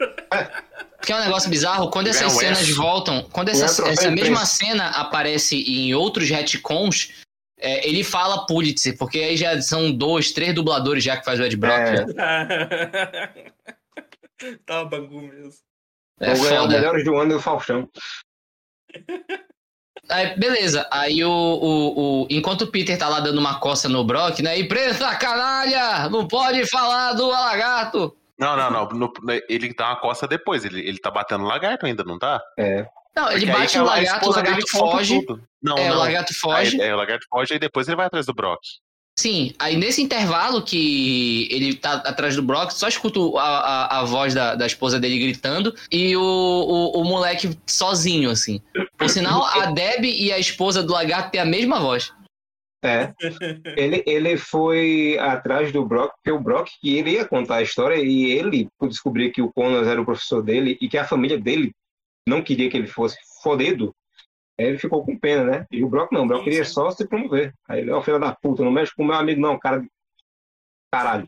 Porque é um negócio bizarro, quando essas um cenas S. voltam, quando Ganha essa, essa mesma cena aparece em outros retcons, é, ele fala Pulitzer, porque aí já são dois, três dubladores já que faz o Ed Brock. É. Tava bangu mesmo. É Vou ganhar o foda. melhores do ano do Faustão. Aí, beleza, aí o, o, o- Enquanto o Peter tá lá dando uma coça no Brock, né? Imprensa canalha! Não pode falar do lagarto! Não, não, não. no- ele dá uma coça depois. Ele, ele tá batendo lagarto ainda, não tá? É. Não, ele Porque aí bate que no lagarto, o lagarto foge. Não, É, não. o lagarto foge. Aí, é, o lagarto foge e depois ele vai atrás do Brock. Sim, aí nesse intervalo que ele tá atrás do Brock, só escuto a, a, a voz da, da esposa dele gritando e o, o, o moleque sozinho, assim. Por sinal, a Deb e a esposa do lagarto têm a mesma voz. É. Ele, ele foi atrás do Brock, porque o Brock que ele ia contar a história e ele, por descobrir que o Conan era o professor dele e que a família dele não queria que ele fosse fodido, ele ficou com pena, né? E o Brock não, o Brock queria só se promover. Aí ele, ó, filho da puta, não mexe com meu amigo não, cara. de- Caralho.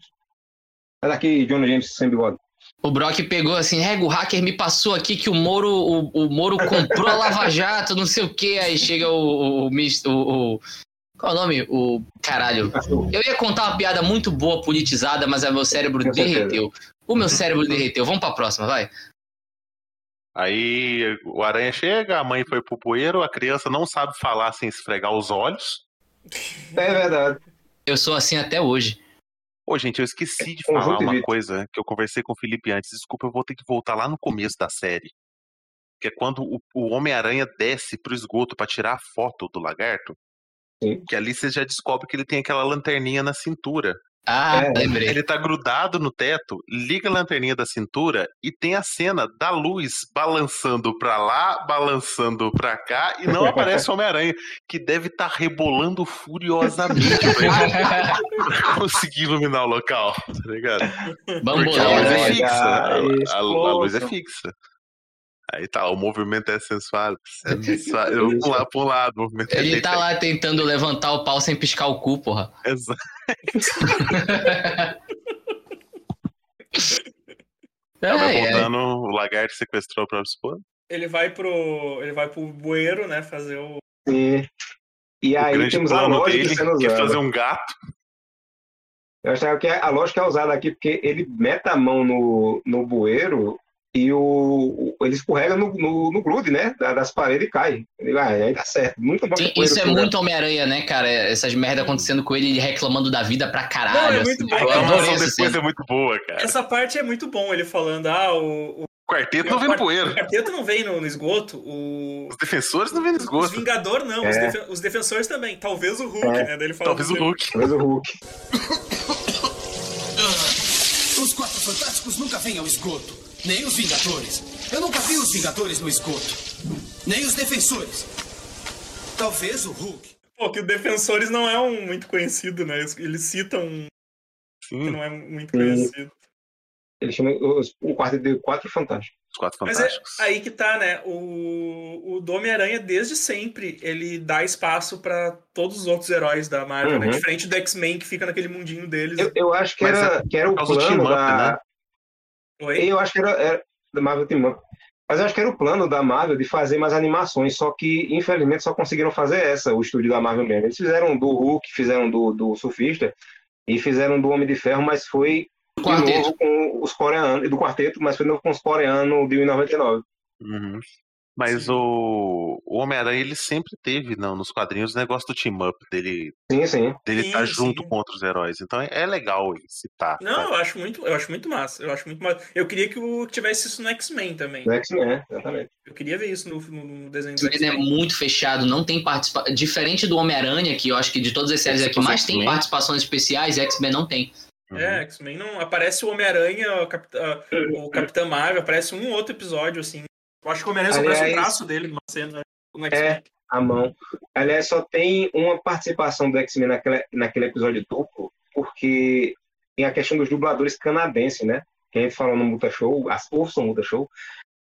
Sai daqui, Johnny James sem bigode. O Brock pegou assim, rego, o hacker me passou aqui que o Moro, o, o Moro comprou a Lava Jato, não sei o que. Aí chega o, o, o, o- o- Qual é o nome? O. Caralho. Eu ia contar uma piada muito boa, politizada, mas aí meu cérebro derreteu. O meu cérebro derreteu. Vamos pra próxima, vai. Aí o aranha chega, a mãe foi pro poeiro, a criança não sabe falar sem esfregar os olhos. É verdade. Eu sou assim até hoje. Ô, gente, eu esqueci de Conjunto falar uma coisa que eu conversei com o Felipe antes. Desculpa, eu vou ter que voltar lá no começo da série. Que é quando o, o Homem-Aranha desce pro esgoto pra tirar a foto do lagarto. Sim. Que ali você já descobre que ele tem aquela lanterninha na cintura. Ah, É. lembrei. Ele tá grudado no teto, liga a lanterninha da cintura e tem a cena da luz balançando pra lá, balançando pra cá e não aparece o Homem-Aranha, que deve estar rebolando furiosamente pra conseguir iluminar o local, tá ligado? Porque a Bambolão, luz é né? fixa. A, a- a luz é fixa. Aí tá, o movimento é sensual. sensual. Eu vou pular pra um lado, o movimento é Ele tá perfeito. lá tentando levantar o pau sem piscar o cu, porra. Exato. É, Aí vai é. voltando, o lagarto sequestrou a própria esposa. Ele vai pro. Ele vai pro bueiro, né? Fazer o. Sim. E o aí grande temos a lógica dele, sendo que é usada. fazer um gato. Eu acho que a lógica é usada aqui porque ele mete a mão no, no bueiro e o, o- ele escorrega no, no, no grude, né? da- Das paredes e cai. Ele, ah, aí dá certo. Nunca bota Sim, isso é muito Homem-Aranha, né, cara? Essas merda acontecendo com ele, ele reclamando da vida pra caralho. Não, é assim. muito bom. A reclamação essa depois cena. é muito boa, cara. Essa parte é muito bom, ele falando, ah, o, o O quarteto não vem no poeiro. quarteto não vem no, no esgoto, o. Os defensores não vêm no Os esgoto. Vingador não, os, É. defen- os defensores também. Talvez o Hulk, É. né? Daí ele fala Talvez o assim, Hulk. Talvez o Hulk. Os Quatro Fantásticos nunca vêm ao esgoto. Nem os Vingadores. Eu nunca vi os Vingadores no esgoto. Nem os Defensores. Talvez o Hulk. Pô, que o Defensores não é um muito conhecido, né? Eles- Eles citam um que não é muito Sim. conhecido. Ele chama os- o quarteto de quatro fantásticos. os quatro Mas é fantásticos. aí que tá, né? O, o Homem-Aranha, desde sempre, ele dá espaço pra todos os outros heróis da Marvel, né? Uhum. Diferente do X-Men, que fica naquele mundinho deles. Eu, eu acho que Mas era, que era o plano da. né? Oi? Eu acho que era, era da Marvel Team Up. Mas eu acho que era o plano da Marvel de fazer mais animações, só que infelizmente só conseguiram fazer essa, o estúdio da Marvel mesmo. Eles fizeram do Hulk, fizeram do, do Surfista e fizeram do Homem de Ferro, mas foi de Quarteto. novo com os coreanos, e do quarteto, mas foi de novo com os coreanos de 99. Uhum. Mas Sim. o, o Homem-Aranha, ele sempre teve não, nos quadrinhos o negócio do team-up, dele Sim, sim. dele Sim, estar junto sim. com outros heróis. Então é, é legal ele citar. Não, sabe? eu acho muito, eu acho muito massa. Eu acho muito massa. Eu queria que o, tivesse isso no X-Men também. Do X-Men, exatamente. Eu queria ver isso no, no- no desenho do X-Men é X-Men. muito fechado, não tem participação. Diferente do Homem-Aranha, que eu acho que de todas as séries aqui mais tem participações especiais, X-Men não tem. Uhum. É, X-Men não. Aparece o Homem-Aranha, o Capitão Marvel, aparece um outro episódio, assim. Eu acho que o Homem-Aranha só aparece o Aliás- braço dele numa cena. no É, X-Men. a mão. Aliás, só tem uma participação do X-Men naquele, naquele episódio duplo, porque tem a questão dos dubladores canadenses, né? Que a gente falou no Muta Show, as no Muta Show,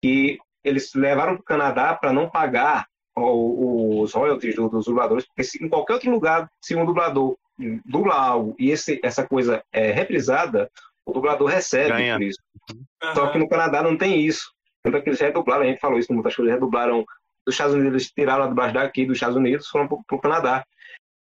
que eles levaram para o Canadá para não pagar o- os royalties do- dos dubladores, porque se em qualquer outro lugar, se um dublador dubla algo e esse, essa coisa é reprisada, o dublador recebe Ganha. por isso. Só Aham. que no Canadá não tem isso. Tanto é que eles redublaram, a gente falou isso no Muita Show, eles redublaram dos Estados Unidos, eles tiraram a dublagem daqui dos Estados Unidos, foram pro, Canadá.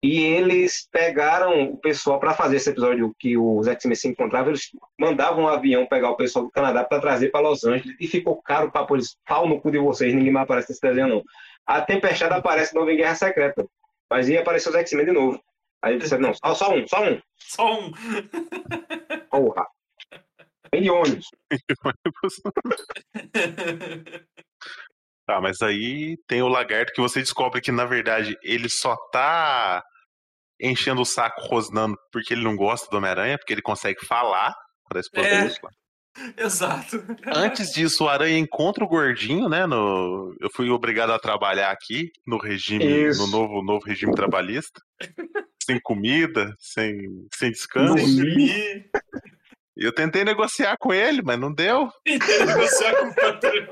E eles pegaram o pessoal para fazer esse episódio que os X-Men se encontravam, eles mandavam um avião pegar o pessoal do Canadá para trazer para Los Angeles e ficou caro para eles, pau no cu de vocês, ninguém mais aparece nesse desenho não. A Tempestade aparece de novo em Guerra Secreta, mas ia aparecer os X-Men de novo. Aí eles disseram, não, só, só um, só um, Só um. porra. Vem de ônibus. Tá, mas aí tem o lagarto que você descobre que, na verdade, ele só tá enchendo o saco rosnando porque ele não gosta do Homem-Aranha, porque ele consegue falar para explodir É. Exato. Antes disso, o Aranha encontra o gordinho, né? No... Eu fui obrigado a trabalhar aqui no regime, Isso. no novo, novo regime trabalhista. sem comida, sem, sem descanso. Sem dormir. E eu tentei negociar com ele, mas não deu. Negociar com o patrão.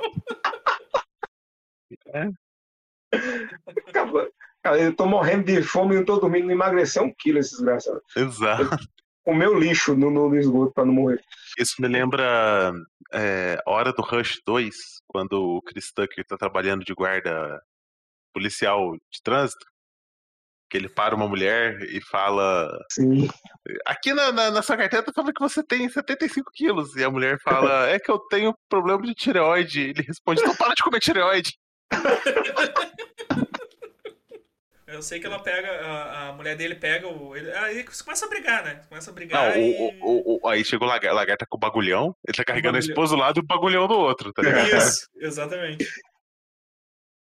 Cara, cara, eu tô morrendo de fome e não tô dormindo, não emagreceu um quilo esse desgraçado. Exato. Comeu lixo no, no esgoto pra não morrer. Isso me lembra é, a hora do Rush 2, quando o Chris Tucker tá trabalhando de guarda policial de trânsito. Que ele para uma mulher e fala: Sim. Aqui na, na, na sua carteira tá falando que você tem 75 quilos. E a mulher fala: É que eu tenho problema de tireoide. Ele responde: Então para de comer tireoide. Eu sei que ela pega, a, a mulher dele pega o. Ele, aí você começa a brigar, né? Começa a Não, brigar o, e. o, o- o- aí chegou o tá com o bagulhão. Ele tá carregando a esposa do lado e o bagulhão do outro, tá ligado? Isso, exatamente.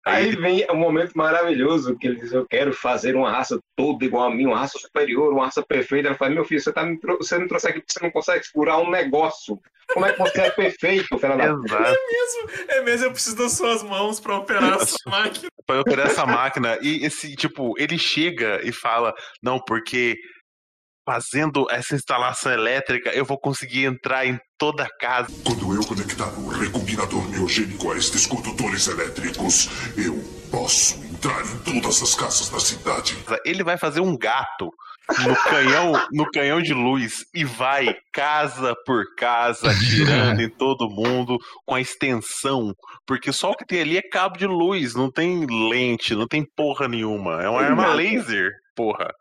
Aí vem um momento maravilhoso que ele diz: Eu quero fazer uma raça toda igual a mim, uma raça superior, uma raça perfeita. Ela fala: Meu filho, você, tá me, você me trouxe aqui porque você não consegue segurar um negócio. Como é que você é perfeito, filha da Exato. É mesmo, eu preciso das suas mãos pra operar essa máquina. Pra operar essa máquina. E esse, tipo, ele chega e fala: Não, porque fazendo essa instalação elétrica eu vou conseguir entrar em toda a casa. Quando eu conectar o recombinador neogênico a estes condutores elétricos, eu posso entrar em todas as casas da cidade. Ele vai fazer um gato no canhão, no canhão de luz e vai casa por casa atirando em todo mundo com a extensão, porque só o que tem ali é cabo de luz, não tem lente, não tem porra nenhuma. É uma arma laser, porra.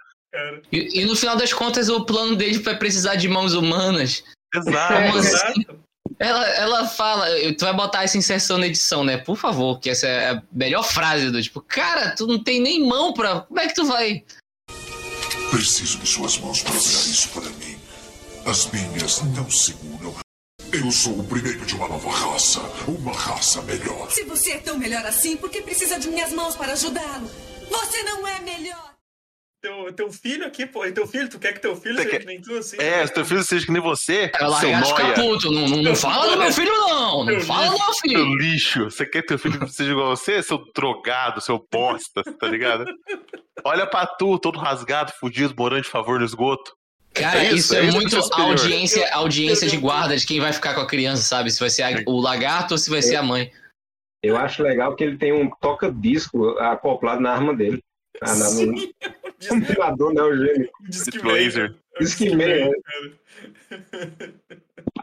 E, e no final das contas, o plano dele vai precisar de mãos humanas. Exato. Como assim? Exato. Ela, ela fala, tu vai botar essa inserção na edição, né? Por favor, que essa é a melhor frase do tipo, cara, tu não tem nem mão pra. Como é que tu vai? Preciso de suas mãos para virar isso para mim. As minhas não seguram. Eu sou o primeiro de uma nova raça. Uma raça melhor. Se você é tão melhor assim, por que precisa de minhas mãos para ajudá-lo? Você não é melhor. Teu, teu filho aqui, pô. E teu filho, tu quer que teu filho Você seja quer- que nem tu, assim? É, se teu filho seja que nem você, É o seu noia, puto. Não, não, não fala do meu filho, não. Não fala do meu seu filho. lixo. Você quer que teu filho seja igual a você, seu drogado, seu bosta, tá ligado? Olha pra tu, todo rasgado, fudido, morando de favor no esgoto. Cara, É isso, isso, é é, isso muito é superior. audiência, audiência de guarda de quem vai ficar com a criança, sabe? Se vai ser a- o lagarto ou se vai ser a mãe. Eu acho legal que ele tem um toca-disco acoplado na arma dele. Ah, na, no Sim. ventilador neogênico. Diz que Tipo laser. vem. Diz que vem,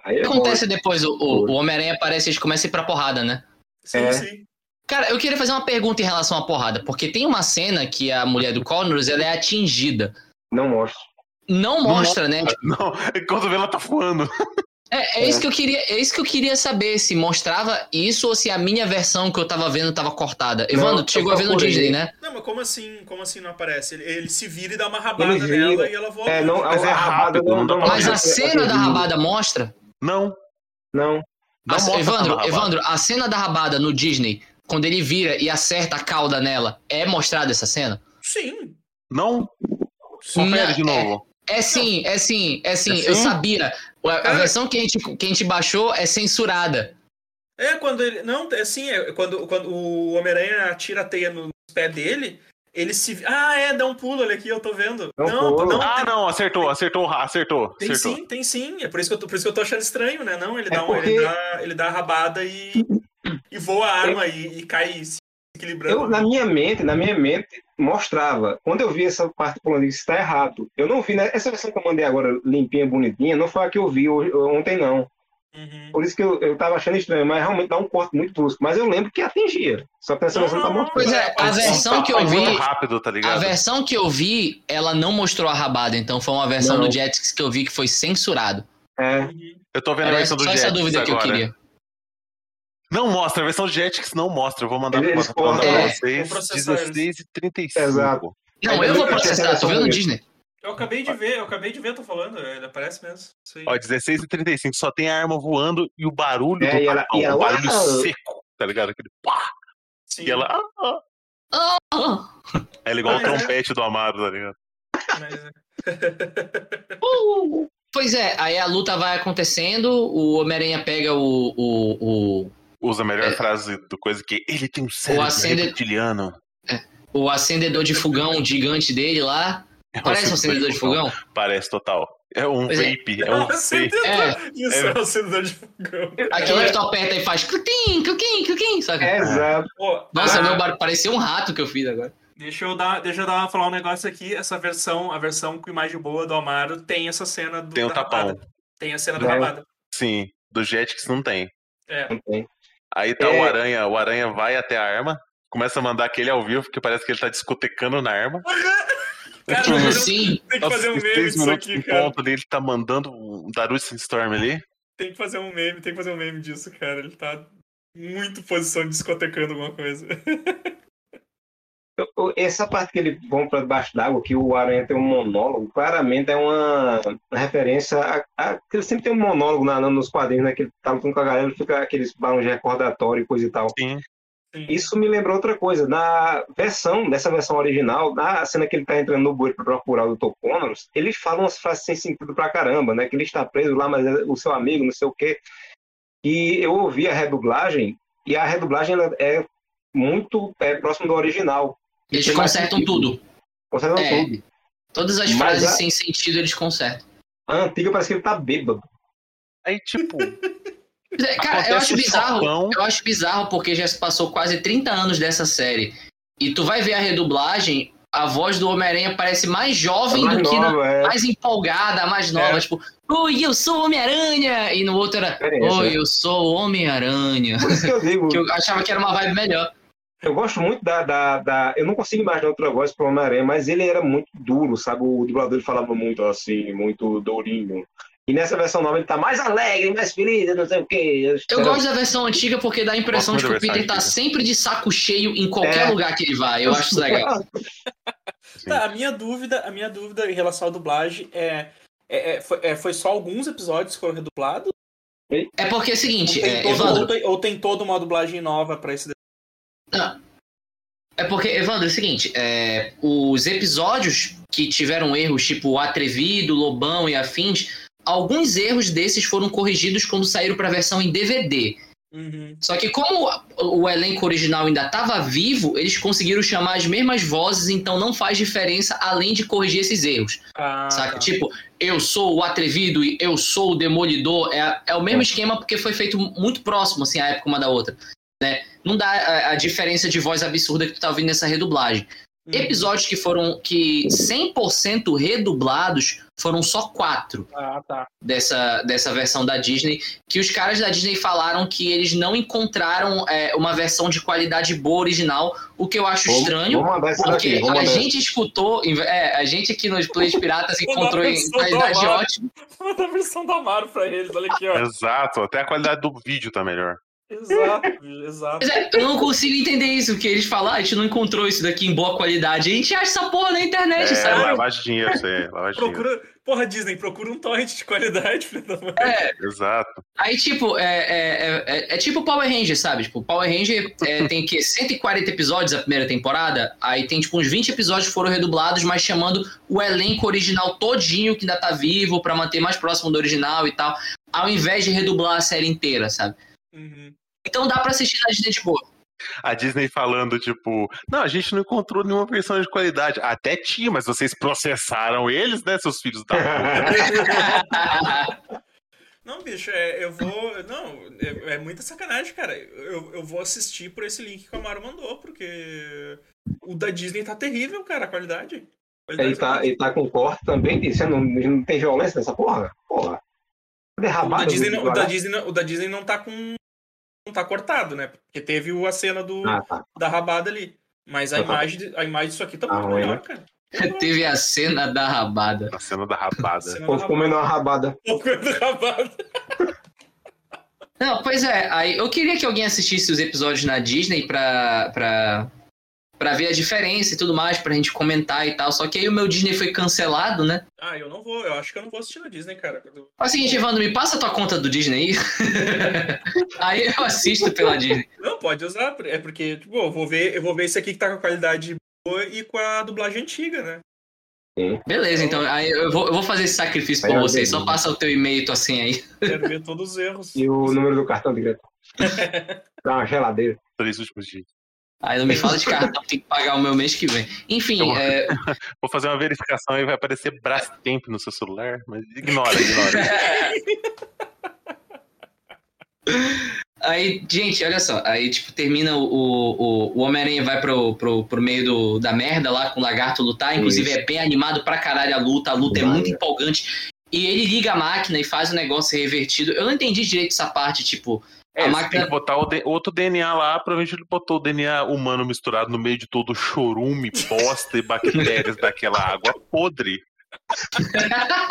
Aí O é que bom. acontece depois? O, o, o Homem-Aranha aparece e eles começam a ir pra porrada, né? Sim, É. sim. Cara, eu queria fazer uma pergunta em relação à porrada, porque tem uma cena que a mulher do Connors ela é atingida. Não mostra. Não mostra, né? Tipo, Não, quando vê ela tá voando. É, é isso que eu queria, é isso que eu queria saber, se mostrava isso ou se a minha versão que eu tava vendo tava cortada. Evandro, eu tu chegou a ver no. Disney, né? Não, mas como assim? Como assim não aparece? Ele, ele se vira e dá uma rabada nela e ela volta. É, não, Mas a, é a rabada rápido, não pra Mas a cena da rabada mostra? Não, Não. não A- mostra Evandro. Evandro, a cena da rabada no Disney, quando ele vira e acerta a cauda nela, é mostrada essa cena? Sim. Não? Sim. Confere de novo. É sim, é sim, é sim. É Eu sim? sabia. A, versão que a, gente, que a gente baixou é censurada. É, quando ele. Não, é assim, é quando, quando o Homem-Aranha atira a teia no pé dele, ele se. Ah, é, dá um pulo, olha aqui, eu tô vendo. Não, pulo. não, Ah, tem, não, acertou, acertou, acertou. tem acertou. sim, tem sim. É por isso que eu tô, por isso que eu tô achando estranho, né? Não, ele, É dá, um, porque- ele, dá, ele dá a rabada e, e voa a arma e, e cai se equilibrando. Eu, na minha mente, na minha mente, mostrava. Quando eu vi essa parte pulando, isso está errado. Eu não vi, né? Essa versão que eu mandei agora, limpinha, bonitinha, não foi a que eu vi hoje- ontem, não. Uhum. Por isso que eu, eu tava achando estranho, mas realmente dá um corte muito brusco. Mas eu lembro que atingia. Só que nessa Não, versão tá muito Pois é, a versão que eu vi. muito rápido, tá A versão que eu vi, ela não mostrou a rabada, então foi uma versão Não. do Jetix que eu vi que foi censurado. É. Eu tô vendo a Era versão só do essa Jetix dúvida que eu agora. queria. Não mostra, a versão Jetix não mostra. Eu vou mandar, Eles mandar pra cortam, vocês. vou processar eles. 16 e 35. Exato. Não, É, eu vou processar, tô vendo Disney. Eu acabei de ver, eu acabei de ver, tô falando, ele aparece mesmo. Ó, 16 e 35. Só tem a arma voando e o barulho É, do ela- tapão. e ela- O barulho Uau! seco, tá ligado? Aquele pá! Sim, E ela. Ah, ah. Ah, Ela é igual o é. trompete do Amaro, tá ligado? mas é. uh. Pois é, aí a luta vai acontecendo, o Homem-Aranha pega o, o, o, Usa a melhor É. frase do coisa que ele tem um cérebro acender- reptiliano. o acendedor de fogão gigante dele lá. Parece um acendedor de fogão? Parece total. É um Pois é. vape, é um vape. acendedor. É. Isso É. é um acendedor de fogão. Aquele que tu aperta e faz cluquim, cluquim, cluquim, saca? É, exato. Pô, Nossa, ah, meu barulho pareceu um rato que eu fiz agora. Deixa eu dar, deixa eu dar falar um negócio aqui. Essa versão, a versão com imagem boa do Amaro tem essa cena do Tem um da tapão. Tem a cena da É. rabada. Sim, do Jetix não tem. É. Não tem. Aí tá É. o Aranha, o Aranha vai até a arma, começa a mandar aquele ao vivo, que parece que ele tá discotecando na arma. Cara, Tipo mas eu- assim, tem que fazer um meme disso aqui, cara. ponto ali, ele tá mandando um Darussin Storm ali. Tem que fazer um meme, tem que fazer um meme disso, cara. Ele tá muito posição de discotecando alguma coisa. Essa parte que ele vão para debaixo d'água, que o Aranha tem um monólogo, claramente é uma referência a, a- que ele sempre tem um monólogo na, nos quadrinhos, né? Que ele tá lutando com a galera, fica aqueles balões de recordatório e coisa e tal. Sim. Sim. Isso me lembrou outra coisa. Na versão, nessa versão original, na cena que ele tá entrando no bueiro para procurar o Dr. Connors, ele fala umas frases sem sentido pra caramba, né? Que ele está preso lá, mas é o seu amigo, não sei o quê. E eu ouvi a redublagem, e a redublagem ela é muito é, próximo do original. Eles consertam sentido. tudo. Consertam É. tudo. Todas as Mas frases a- sem sentido eles consertam. A antiga parece que ele tá bêbado. Aí, tipo, é, Cara, eu acho bizarro. Eu acho bizarro porque já se passou quase 30 anos dessa série. E tu vai ver a redublagem, a voz do Homem-Aranha parece mais jovem Mais do que na, é. mais empolgada, mais nova. É. Tipo, oi, eu sou Homem-Aranha! E no outro era, oi, eu sou Homem-Aranha. Que eu digo, Que eu achava que era uma vibe melhor. Eu gosto muito da, da, da- Eu não consigo imaginar outra voz pro Homem-Aranha, mas ele era muito duro, sabe? O dublador ele falava muito assim, muito dourinho. E nessa versão nova ele tá mais alegre, mais feliz, não sei o quê. Eu gosto da versão antiga porque dá a impressão de que o Peter tá sempre de saco cheio em qualquer É. lugar que ele vai. Eu acho isso legal. Tá, a minha dúvida, a minha dúvida em relação à dublagem é, é, é, foi, é, foi só alguns episódios que foram redublados? É porque é o Ou seguinte, tem, é, todo, Evandro, ou, tem, ou tem toda uma dublagem nova pra esse Não. É porque, Evandro, é o seguinte, é, os episódios que tiveram erros, tipo o Atrevido, Lobão e afins, alguns erros desses foram corrigidos quando saíram para a versão em DVD. Uhum. Só que como o o elenco original ainda estava vivo, eles conseguiram chamar as mesmas vozes, então não faz diferença além de corrigir esses erros. Ah, Saca? tá. Tipo, eu sou o atrevido e eu sou o demolidor. É, é o mesmo esquema porque foi feito muito próximo, assim, a época uma da outra. Né? Não dá a, a diferença de voz absurda que tu tá ouvindo nessa redublagem. Uhum. Episódios que foram que 100% redublados foram só quatro Ah, tá. dessa, dessa versão da Disney, que os caras da Disney falaram que eles não encontraram é, uma versão de qualidade boa original, o que eu acho Vamos- estranho. Vamos mandar essa Porque daqui. A gente escutou, é, a gente aqui nos Plays Piratas encontrou em qualidade ótima. Manda a versão do Amaro pra eles, olha aqui, ó. exato. Até a qualidade do vídeo tá melhor. Exato, exato. É, eu não consigo entender isso, que eles falam, ah, a gente não encontrou isso daqui em boa qualidade. A gente acha essa porra na internet, É, sabe? lavagem dinheiro, isso aí. Lavagem de dinheiro. Procura. Porra, Disney, procura um torrent de qualidade, filho da mãe. É, Exato. aí, tipo, é, é, é, é tipo Power Ranger, sabe? Tipo, Power Ranger é, tem que 140 episódios a primeira temporada, aí tem, tipo, uns 20 episódios que foram redublados, mas chamando o elenco original todinho que ainda tá vivo, pra manter mais próximo do original e tal, ao invés de redublar a série inteira, sabe? Uhum. Então dá pra assistir na Disney de boa. A Disney falando, tipo, não, a gente não encontrou nenhuma versão de qualidade. Até tinha, mas vocês processaram eles, né, seus filhos da puta. Não, bicho, é, eu vou. Não, é, é muita sacanagem, cara. Eu, eu vou assistir por esse link que o Amaro mandou, porque o da Disney tá terrível, cara, a qualidade. A qualidade Ele tá, ele tá com corte também disso. Não, não tem violência nessa porra? Porra. o, Derrabado. da Disney não, o, da Disney, não- o da Disney não tá com. Não tá cortado, né? Porque teve o- a cena do, Ah, tá. da rabada ali. Mas a, Ah, tá. imagem, a imagem disso aqui tá Ah, muito ruim, melhor, né? cara. Teve a cena da rabada. A cena da rabada. O povo comendo uma rabada. rabada. da rabada. Não, pois é, aí eu queria que alguém assistisse os episódios na Disney pra, pra, pra ver a diferença e tudo mais, pra gente comentar e tal. Só que aí o meu Disney foi cancelado, né? Ah, eu não vou. Eu acho que eu não vou assistir na Disney, cara. Faz o seguinte, Evandro, me passa a tua conta do Disney aí. aí eu assisto pela Disney. Não, pode usar. É porque, tipo, eu vou ver, eu vou ver esse aqui que tá com a qualidade boa e com a dublagem antiga, né? Beleza, então aí eu vou, eu vou fazer esse sacrifício por lá, vocês. Só passa o teu e-mail e tua senha aí. Quero ver todos os erros. E o número do cartão direto. Dá uma geladeira. Três últimos dias. Aí não me fala de cartão, tem que pagar o meu mês que vem. Enfim, vou- é, Vou fazer uma verificação e vai aparecer Brastemp no seu celular, mas ignora, ignora. Aí, gente, olha só. Aí, tipo, termina o, o, o Homem-Aranha vai pro, pro, pro meio do, da merda lá com o lagarto lutar. Inclusive, Isso. é bem animado pra caralho a luta. A luta é muito né? empolgante. E ele liga a máquina e faz o negócio revertido. Eu não entendi direito essa parte, tipo. É, a máquina. tem que botar outro DNA lá, provavelmente ele botou o DNA humano misturado no meio de todo o chorume, bosta e bactérias daquela água podre.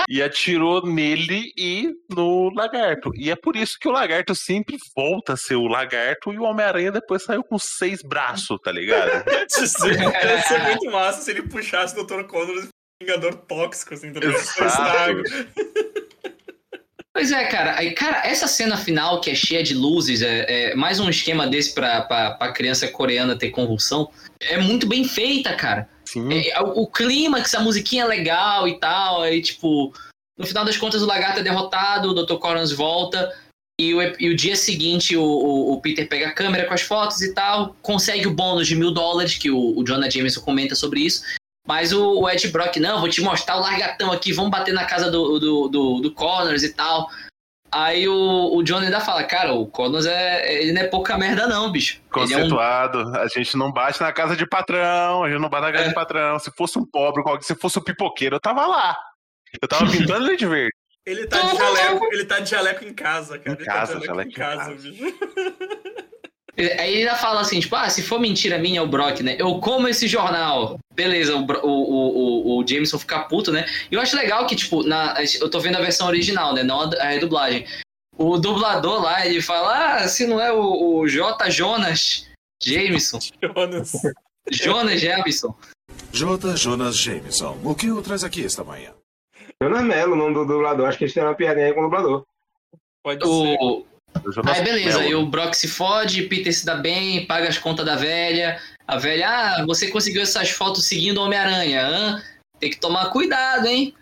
e atirou nele e no lagarto. E é por isso que o lagarto sempre volta a ser o lagarto e o Homem-Aranha depois saiu com seis braços, tá ligado? Ia ser, muito massa se ele puxasse o Dr. Connor um vingador tóxico, assim, também. Exato. Pois é, cara. Aí, cara, essa cena final que é cheia de luzes, é, é mais um esquema desse pra, pra, pra criança coreana ter convulsão. É muito bem feita, cara. Sim. É, é, o, o clímax, a musiquinha é legal e tal. Aí, tipo, no final das contas, o lagarto é derrotado, o Dr. Corons volta. E o, e o dia seguinte, o, o- o Peter pega a câmera com as fotos e tal, consegue o bônus de mil dólares, que o, o Jonah Jameson comenta sobre isso. Mas o, o Ed Brock, não, vou te mostrar o largatão aqui, vamos bater na casa do, do, do, do Connors e tal. Aí o, o John ainda fala, cara, o Connors é, ele não é pouca merda não, bicho. Ele é um Conceituado, a gente não bate na casa de patrão, a gente não bate na casa de patrão. Se fosse um pobre, qualquer- se fosse um pipoqueiro, eu tava lá. Eu tava pintando ele de verde. Ele tá de jaleco, ele tá de jaleco em casa, cara. Em ele casa, tá de jaleco em jaleco em casa, casa. bicho. Aí ele ainda fala assim, tipo, ah, se for mentira minha, é o Brock, né? Eu como esse jornal. Beleza, o, o, o, o, Jameson fica puto, né? E eu acho legal que, tipo, na, eu tô vendo a versão original, né? Não a, a redublagem. O dublador lá, ele fala, ah, se não é o, o J. Jonas Jameson. Jonas. Jonas Jameson. J. Jonas Jameson, o que o traz aqui esta manhã? Jonas Mello, o nome do dublador. Acho que eles têm uma piadinha aí com o dublador. Pode ser. O, Jonas Aí beleza, aí o Brock se fode, Peter se dá bem, paga as contas da velha. A velha, ah, você conseguiu essas fotos seguindo o Homem-Aranha? Tem que tomar cuidado, hein?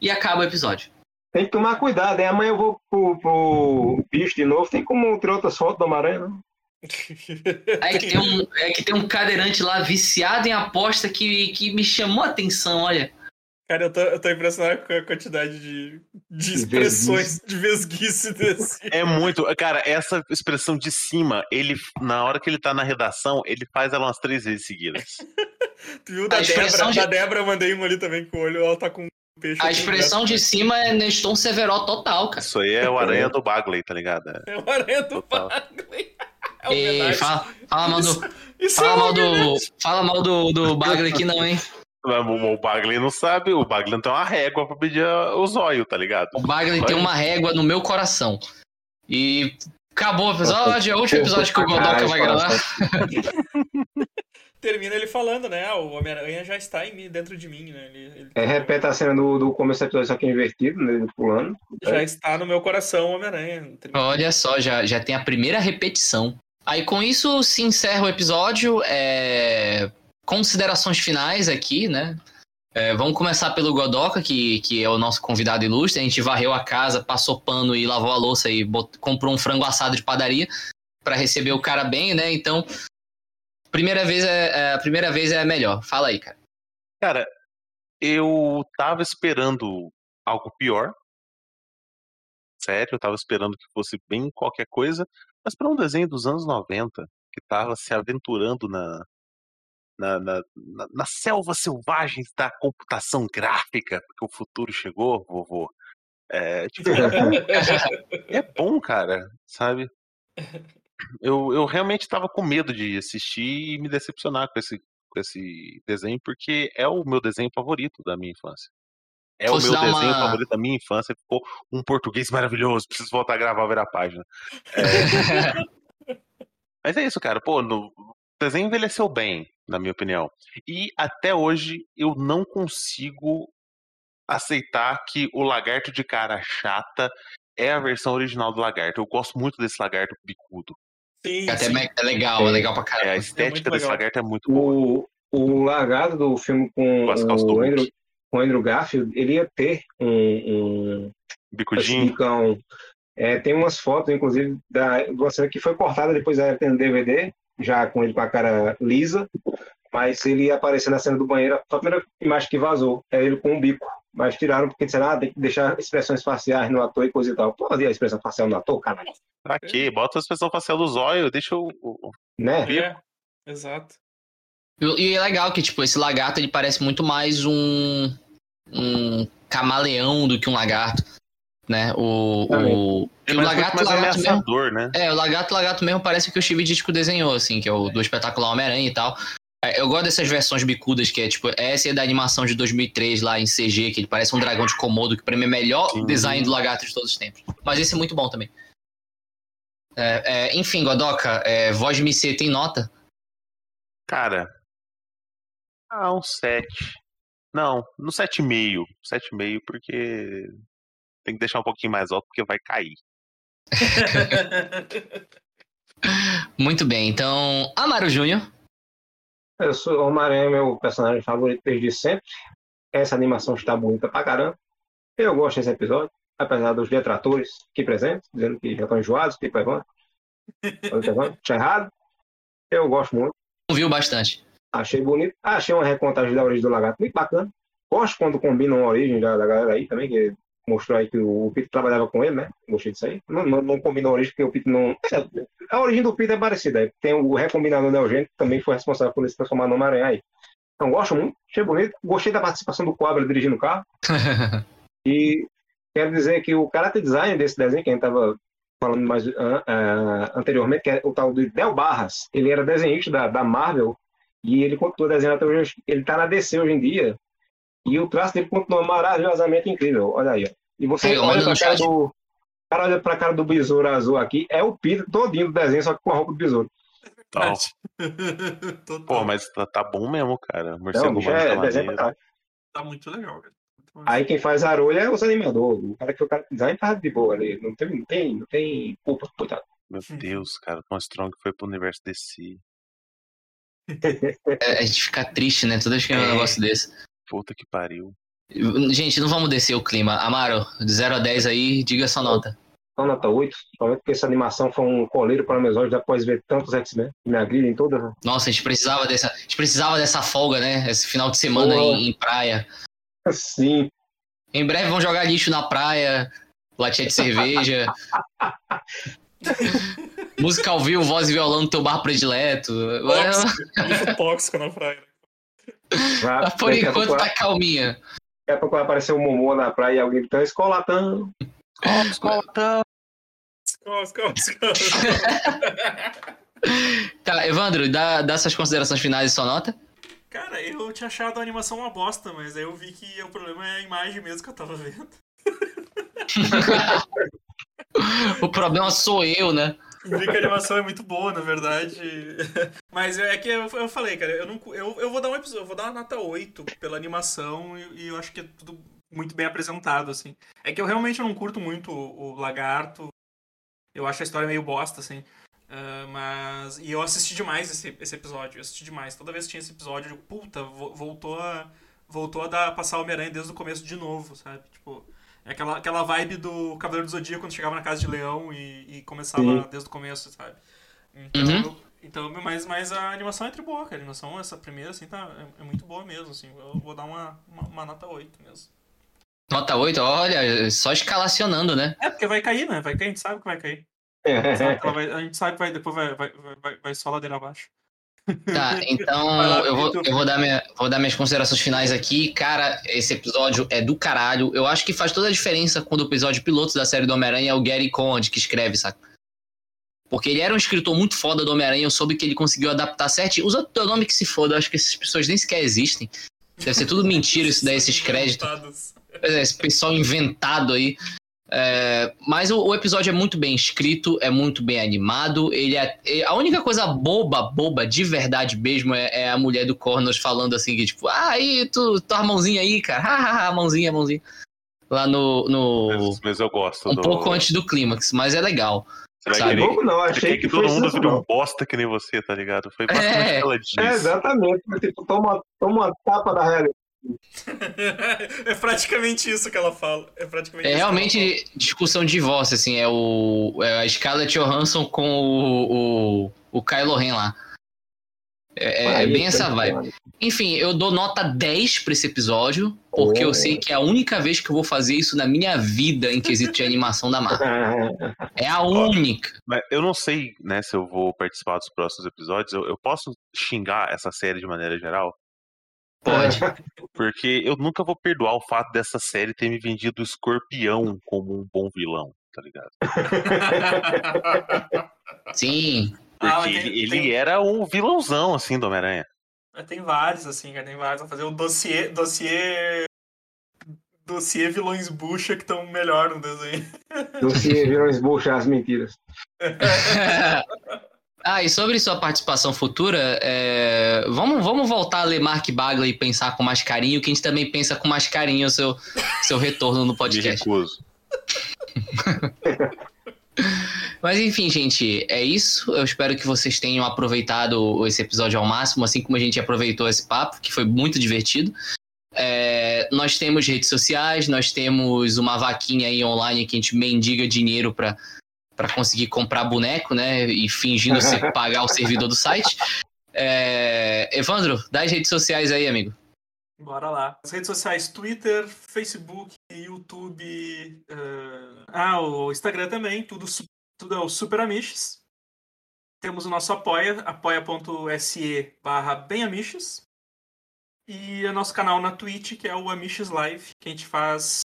E acaba o episódio. Tem que tomar cuidado, hein? Amanhã eu vou pro, pro bicho de novo. Tem como ter outras fotos do Homem-Aranha, não? Aí que tem um, é que tem um cadeirante lá viciado em aposta que, que me chamou a atenção, olha. Cara, eu tô, eu tô impressionado com a quantidade de, de expressões de vesguice desse. É muito. Cara, essa expressão de cima, ele, na hora que ele tá na redação, ele faz ela umas três vezes seguidas. Tu viu da A expressão Débora? de- Da Débora eu mandei uma ali também com o olho, ela tá com um peixe. A expressão de cima é Neston Severo total, cara. Isso aí é o aranha do Bagley, tá ligado? É. É o aranha do Total. Bagley. É E homenagem. fala, fala mal do, Isso, isso fala é mal do, fala mal do, do Bagley aqui não, hein? Mas O o Bagley não sabe, o Bagley não tem uma régua pra pedir o zóio, tá ligado? O Bagley tem uma régua no meu coração. E acabou o episódio, é o último episódio que o Godoka vai gravar. Termina ele falando, né? Ah, o Homem-Aranha já está em mim, dentro de mim, né? Ele, ele É, repete a cena do, do começo do episódio, só que invertido, né? Pulando. já está no meu coração, o Homem-Aranha. Termina- Olha só, já, já tem a primeira repetição. Aí com isso se encerra o episódio. é, Considerações finais aqui, né? É, vamos começar pelo Godoka, que, que é o nosso convidado ilustre. A gente varreu a casa, passou pano e lavou a louça e comprou um frango assado de padaria. para receber o cara bem, né? Então, primeira vez é, é, primeira vez é melhor. Fala aí, cara. Cara, eu tava esperando algo pior. Sério, eu tava esperando que fosse bem qualquer coisa, mas para um desenho dos anos 90, que tava se aventurando na, na, na, na, nas selvas selvagens da computação gráfica, porque o futuro chegou, vovô. É, tipo, é, bom, cara, sabe? Eu, eu realmente estava com medo de assistir e me decepcionar com esse, com esse desenho, porque é o meu desenho favorito da minha infância. É o meu desenho uma... favorito da minha infância. Ficou um português maravilhoso. Preciso voltar a gravar ver a página. É... Mas é isso, cara. Pô, no... o desenho envelheceu bem, na minha opinião. E até hoje eu não consigo aceitar que o lagarto de cara chata é a versão original do lagarto. Eu gosto muito desse lagarto bicudo. Sim, Até sim. é legal, é, é legal pra caramba. É, a é estética é desse lagarto é muito boa. O, o lagarto do filme com o Andrew, com Andrew Garfield, ele ia ter um, um bicudinho. Bicão. É, tem umas fotos, inclusive, da, de uma cena que foi cortada depois da DVD, já com ele com a cara lisa, mas ele ia aparecer na cena do banheiro, a primeira imagem que vazou, é ele com um bico. Mas tiraram porque disseram, ah, tem que deixar expressões faciais no ator e coisa e tal. Pô, a expressão facial no ator, caralho. Pra quê? Bota a expressão facial do zóio, deixa o. Né? É, exato. E é legal que, tipo, esse lagarto ele parece muito mais um. um camaleão do que um lagarto. Né? O. o... É o lagarto, mais lagarto mesmo, né? É, o lagarto lagarto mesmo parece que o Steve Ditko desenhou, assim, que é o do espetacular Homem-Aranha e tal. É, eu gosto dessas versões bicudas, que é tipo, essa é da animação de 2003 lá em CG, que ele parece um dragão de Komodo, que pra mim é o melhor Sim. design do lagarto de todos os tempos. Mas esse é muito bom também. É, é, enfim, Godoka, é, Voz Me C tem nota? Cara, ah, um 7. Não, no 7,5. 7,5 porque tem que deixar um pouquinho mais alto porque vai cair. Muito bem, então, Amaro Júnior. Eu sou o Homem-Aranha, meu personagem favorito desde sempre. Essa animação está bonita pra caramba. Eu gosto desse episódio, apesar dos detratores aqui presentes, dizendo que já estão enjoados, tipo Evandro. Tinha errado. Eu gosto muito. Viu bastante. Achei bonito. Achei uma recontagem da origem do lagarto muito bacana. Gosto quando combinam a origem da, da galera aí também, que mostrou aí que o, Peter trabalhava com ele, né? Gostei disso aí. Não, não, não combinou a origem, porque o Peter não. É, a origem do Peter é parecida. Tem o recombinador da Eugênio, que também foi responsável por ele se transformar no Homem-Aranha aí. Então, gosto muito, achei bonito. Gostei da participação do Cobra dirigindo o carro. e quero dizer que o character design desse desenho, que a gente estava falando mais uh, uh, anteriormente, que é o tal do Del Barras, ele era desenhista da, da Marvel e ele continua desenhando até hoje. Ele está na DC hoje em dia e o traço dele continua maravilhosamente incrível. Olha aí. Ó. E você é, olha pra cara do. cara olha pra cara do besouro azul aqui, é o Peter todinho do desenho, só que com a roupa do besouro. Total. Pô, mas tá, tá, bom mesmo, cara. Morcego Não, é, desenho tá. tá muito legal, cara. Aí quem faz a arolha é os animadores. O cara que o cara design tá de boa ali. Não tem, não tem, não tem culpa, coitado. Meu Deus, cara, Tom Strong foi pro universo DC. É, a gente fica triste, né? Toda vez que é um negócio desse. Puta que pariu. Gente, não vamos descer o clima. Amaro, de 0 a 10 aí, diga sua nota. Então, nota 8, somente porque essa animação foi um coleiro para meus olhos após ver tantos X-Men. Me agridem todas. Nossa, a gente precisava dessa. A gente precisava dessa folga, né? Esse final de semana em, em, praia. Sim. Em breve vão jogar lixo na praia, latinha de cerveja. Música ao vivo, voz e violão no teu bar predileto. Tóxico, tóxico na praia. Mas por enquanto tá calminha. Daqui a pouco vai aparecer um Momô na praia e alguém gritando escolatão. Escolatão. Escola, escola, escola. tá, Evandro, dá, dá suas considerações finais e sua nota? Cara, eu tinha achado a animação uma bosta, mas aí eu vi que o problema é a imagem mesmo que eu tava vendo. o problema sou eu, né? Vi que a animação é muito boa, na verdade. Mas é que eu, eu falei, cara, eu, não, eu, eu vou dar um episódio, eu vou dar uma nota 8 pela animação e, e, eu acho que é tudo muito bem apresentado, assim. É que eu realmente não curto muito o, o Lagarto. Eu acho a história meio bosta, assim. Uh, mas. E eu assisti demais esse, esse episódio. Eu assisti demais. Toda vez que tinha esse episódio, eu, puta, voltou a. Voltou a dar, passar Homem-Aranha desde o começo de novo, sabe? Tipo. É aquela, aquela vibe do Cavaleiro do Zodíaco quando chegava na casa de Leão e, e começava Sim. desde o começo, sabe? Então, Uhum. eu- então mas, mas a animação é tri boa, cara. A animação, essa primeira, assim, tá, é, é muito boa mesmo, assim. Eu vou dar uma, uma, uma nota 8 mesmo. Nota 8, olha, só escalacionando, né? É, porque vai cair, né? Vai cair, a gente sabe que vai cair. A gente sabe que vai, depois vai, vai, vai, vai, vai só ladeira abaixo. Tá, então lá, eu vou, eu vou, dar minha, vou dar minhas considerações finais aqui. Cara, esse episódio é do caralho. Eu acho que faz toda a diferença quando o episódio piloto da série do Homem-Aranha é o Gary Conde que escreve, saca? Porque ele era um escritor muito foda do Homem-Aranha, eu soube que ele conseguiu adaptar certinho. Usa o teu nome que se foda, eu acho que essas pessoas nem sequer existem. Deve ser tudo mentira isso daí, esses créditos. É, esse pessoal inventado aí. É, mas o, o episódio é muito bem escrito, é muito bem animado. Ele é, é- a única coisa boba, boba, de verdade mesmo, é, é a mulher do Cornos falando assim, que tipo, ah, aí, tu, tua mãozinha aí, cara. Mãozinha, mãozinha. Lá no. no Mas, mas eu gosto um do. pouco antes do clímax, mas é legal. Você sabe? querer, Pouco não, achei que que todo foi mundo vire um bosta que nem você, tá ligado? Foi basicamente É. o que ela disse. É, exatamente. Tipo, toma, toma uma tapa da realidade. É praticamente isso que ela fala. É praticamente É realmente discussão de divórcio, assim, é o. É a Scarlett Johansson com o. o, o Kylo Ren lá. É, é bem essa vibe. Enfim, eu dou nota 10 pra esse episódio, porque Oh. eu sei que é a única vez que eu vou fazer isso na minha vida em quesito de animação da Marvel. É a única. Mas eu não sei, né, se eu vou participar dos próximos episódios. Eu, eu posso xingar essa série de maneira geral? Pode. Porque eu nunca vou perdoar o fato dessa série ter me vendido o escorpião como um bom vilão, tá ligado? Sim. Porque Ah, tem- ele, tem- era um vilãozão, assim, do Homem-Aranha. Mas Tem vários, assim, cara. Tem vários. Vão fazer o dossiê. Dossiê. Dossiê vilões bucha que estão melhor no desenho. Se viram esbochar as mentiras. ah, e sobre sua participação futura, é, vamos, vamos voltar a ler Mark Bagley e pensar com mais carinho, que a gente também pensa com mais carinho o seu, seu retorno no Me podcast. recuso. Mas enfim, gente, é isso. Eu espero que vocês tenham aproveitado esse episódio ao máximo, assim como a gente aproveitou esse papo, que foi muito divertido. É, nós temos redes sociais, nós temos uma vaquinha aí online que a gente mendiga dinheiro para para conseguir comprar boneco, né? E fingindo ser, pagar o servidor do site. É, Evandro, dá as redes sociais aí, amigo. Bora lá. As redes sociais, Twitter, Facebook, YouTube. eh, Ah, o Instagram também, tudo, tudo é o Super Amiches. Temos o nosso apoia, apoia.se barra benamiches. E o nosso canal na Twitch, que é o Amiches Live, que a gente faz.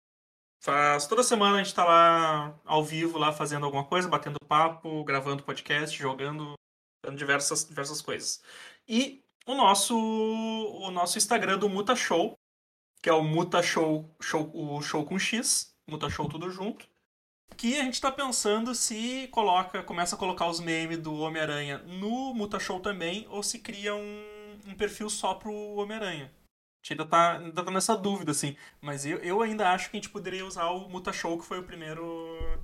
Faz toda semana a gente tá lá ao vivo, lá fazendo alguma coisa, batendo papo, gravando podcast, jogando, fazendo diversas, diversas coisas. E o nosso o nosso Instagram do Muta Show, que é o Muta Show, show o show com X, Muta Show tudo junto. Que a gente tá pensando se coloca, começa a colocar os memes do Homem-Aranha no Muta Show também, ou se cria um, um perfil só pro Homem-Aranha. A gente ainda tá, ainda tá nessa dúvida, assim. Mas eu, eu ainda acho que a gente poderia usar o Muta Show, que foi o primeiro.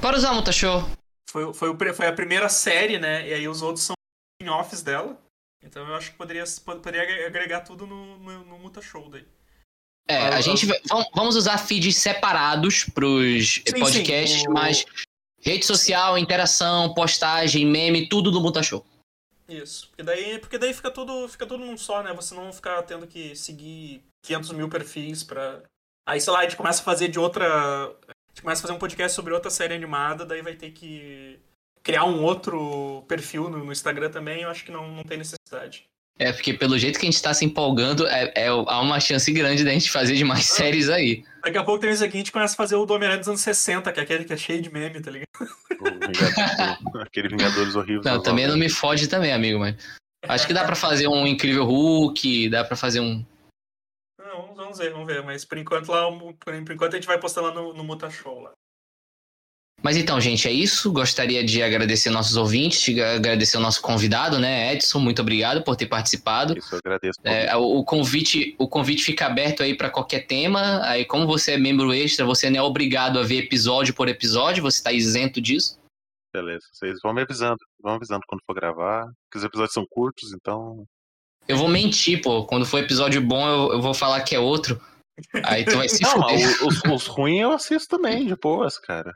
Bora usar, Muta Show. Foi, foi, o foi a primeira série, né? E aí os outros são spin-offs dela. Então eu acho que poderia, poderia agregar tudo no, no, no Muta Show daí. É, Ah, a gente vai, vamos- usar feeds separados pros Sim, podcasts, sim, o- mas rede social, interação, postagem, meme, tudo no Muta Show. Isso. Porque daí, porque daí fica tudo fica tudo num só, né? Você não ficar tendo que seguir 500 mil perfis pra. Aí, sei lá, a gente começa a fazer de outra. A gente começa a fazer um podcast sobre outra série animada, daí vai ter que criar um outro perfil no, no Instagram também. Eu acho que não, não tem necessidade. É, porque pelo jeito que a gente tá se empolgando, é, é- há uma chance grande da gente fazer de mais séries aí. Daqui a pouco tem isso aqui, a gente começa a fazer o do Homem-Aranha dos anos 60, que é aquele que é cheio de meme, tá ligado? Vingador- aquele Vingadores horrível. Não, também não me fode também, amigo, mas acho que dá pra fazer um incrível Hulk, dá pra fazer um Não, vamos- ver, vamos ver. Mas por enquanto lá, por enquanto a gente vai postar lá no, no Muta Show lá. Mas então, gente, é isso. Gostaria de agradecer nossos ouvintes, de agradecer o nosso convidado, né, Edson. Muito obrigado por ter participado. Isso, eu agradeço. É, o, convite, o convite fica aberto aí para qualquer tema. Aí, como você é membro extra, você não é obrigado a ver episódio por episódio, você está isento disso. Beleza. Vocês vão me avisando. Vão avisando quando for gravar. Porque os episódios são curtos, então. Eu vou mentir, pô. Quando for episódio bom, eu, eu vou falar que é outro. Aí tu vai se Não, os, os ruins eu assisto também, de boas, cara.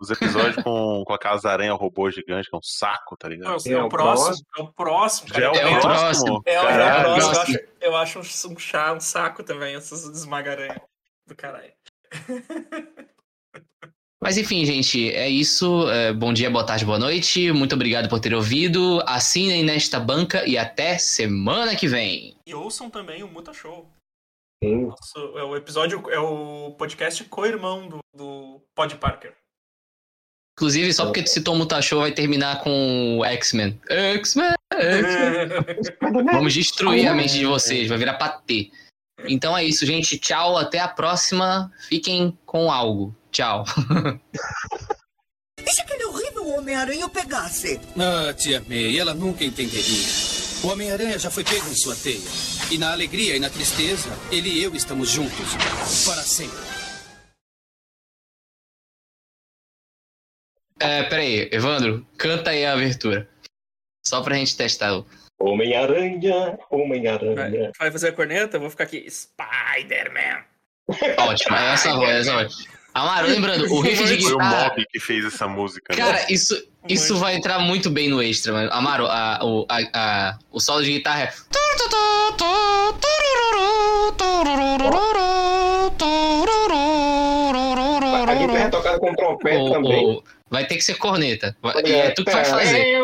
Os episódios com, com aquelas aranhas robô gigantes, que é um saco, tá ligado? É, o próximo, é o próximo. É o É o próximo. É, o- é o próximo. Eu próximo. acho, eu acho um, um chá, um saco também, essas esmagaranhas do caralho. Mas enfim, gente, é isso. É, bom dia, boa tarde, boa noite. Muito obrigado por ter ouvido. Assinem nesta banca e até semana que vem. E ouçam também o Muta Show. Sim. Nosso- é o episódio, é o podcast co-irmão do, do Pod Parker. Inclusive, só porque tu citou o Mutashow, vai terminar com o X-Men. X-Men! X-Men. Vamos destruir a mente de vocês, vai virar patê. Então é isso, gente. Tchau, até a próxima. Fiquem com algo. Tchau. Se aquele horrível Homem-Aranha pegasse? Ah, tia May, ela nunca entenderia. O Homem-Aranha já foi pego em sua teia. E na alegria e na tristeza, ele e eu estamos juntos. Para sempre. É, peraí, Evandro, canta aí a abertura. Só pra gente testar. o- Homem-Aranha, Homem-Aranha. Vai, fazer a corneta? Eu vou ficar aqui. Spider-Man. Ótimo, é essa voz, essa voz. Amaro, lembrando, o riff de Foi o guitarra. Mob que fez essa música. né? Cara, isso, isso vai entrar muito bem no extra, mano. Amaro, a, o, a, a- o solo de guitarra é. A guitarra é tocada com trompete O- também. o- vai ter que ser corneta. Vai- E é tu que vai fazer.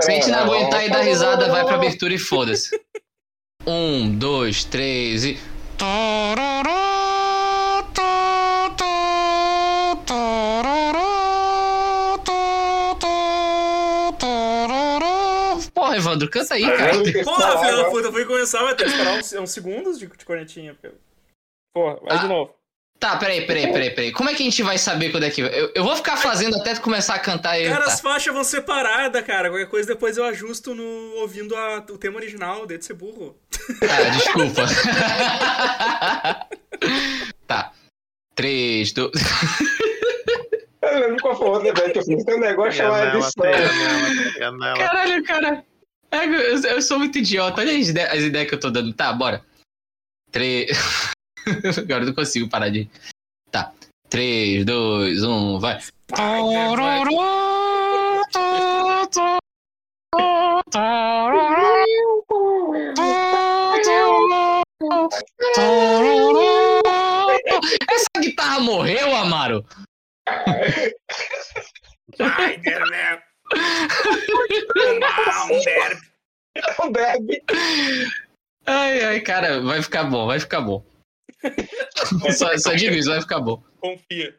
Se a gente não aguentar e dar risada, vai pra abertura e foda-se. Um, dois, três e. Evandro, canta aí, cara. Porra, filha da puta, eu fui começar, vai ter que esperar uns, uns segundos de, de cornetinha. porque- Porra, vai Ah. de novo. Tá, peraí, peraí, peraí, peraí. Como é que a gente vai saber quando é que. Eu, eu vou ficar fazendo até tu começar a cantar e. Cara, tá. as faixas vão separadas, cara. Qualquer coisa depois eu ajusto no ouvindo a- o tema original, de ser burro. Ah, desculpa. tá. Três, dois. Eu lembro qual foi o outro evento que eu fiz. Tem um negócio chamado edição. Caralho, cara. É, Eu, eu sou muito idiota. Olha as ideias, as ideias que eu tô dando. Tá, bora. Três. Agora eu não consigo parar de. Tá. Três, dois, um, vai. Essa guitarra morreu, Amaro? Spider-Man. Um derby. Um derby. Ai, ai, cara, vai ficar bom, vai ficar bom. só, só digo isso, vai ficar bom. Confia.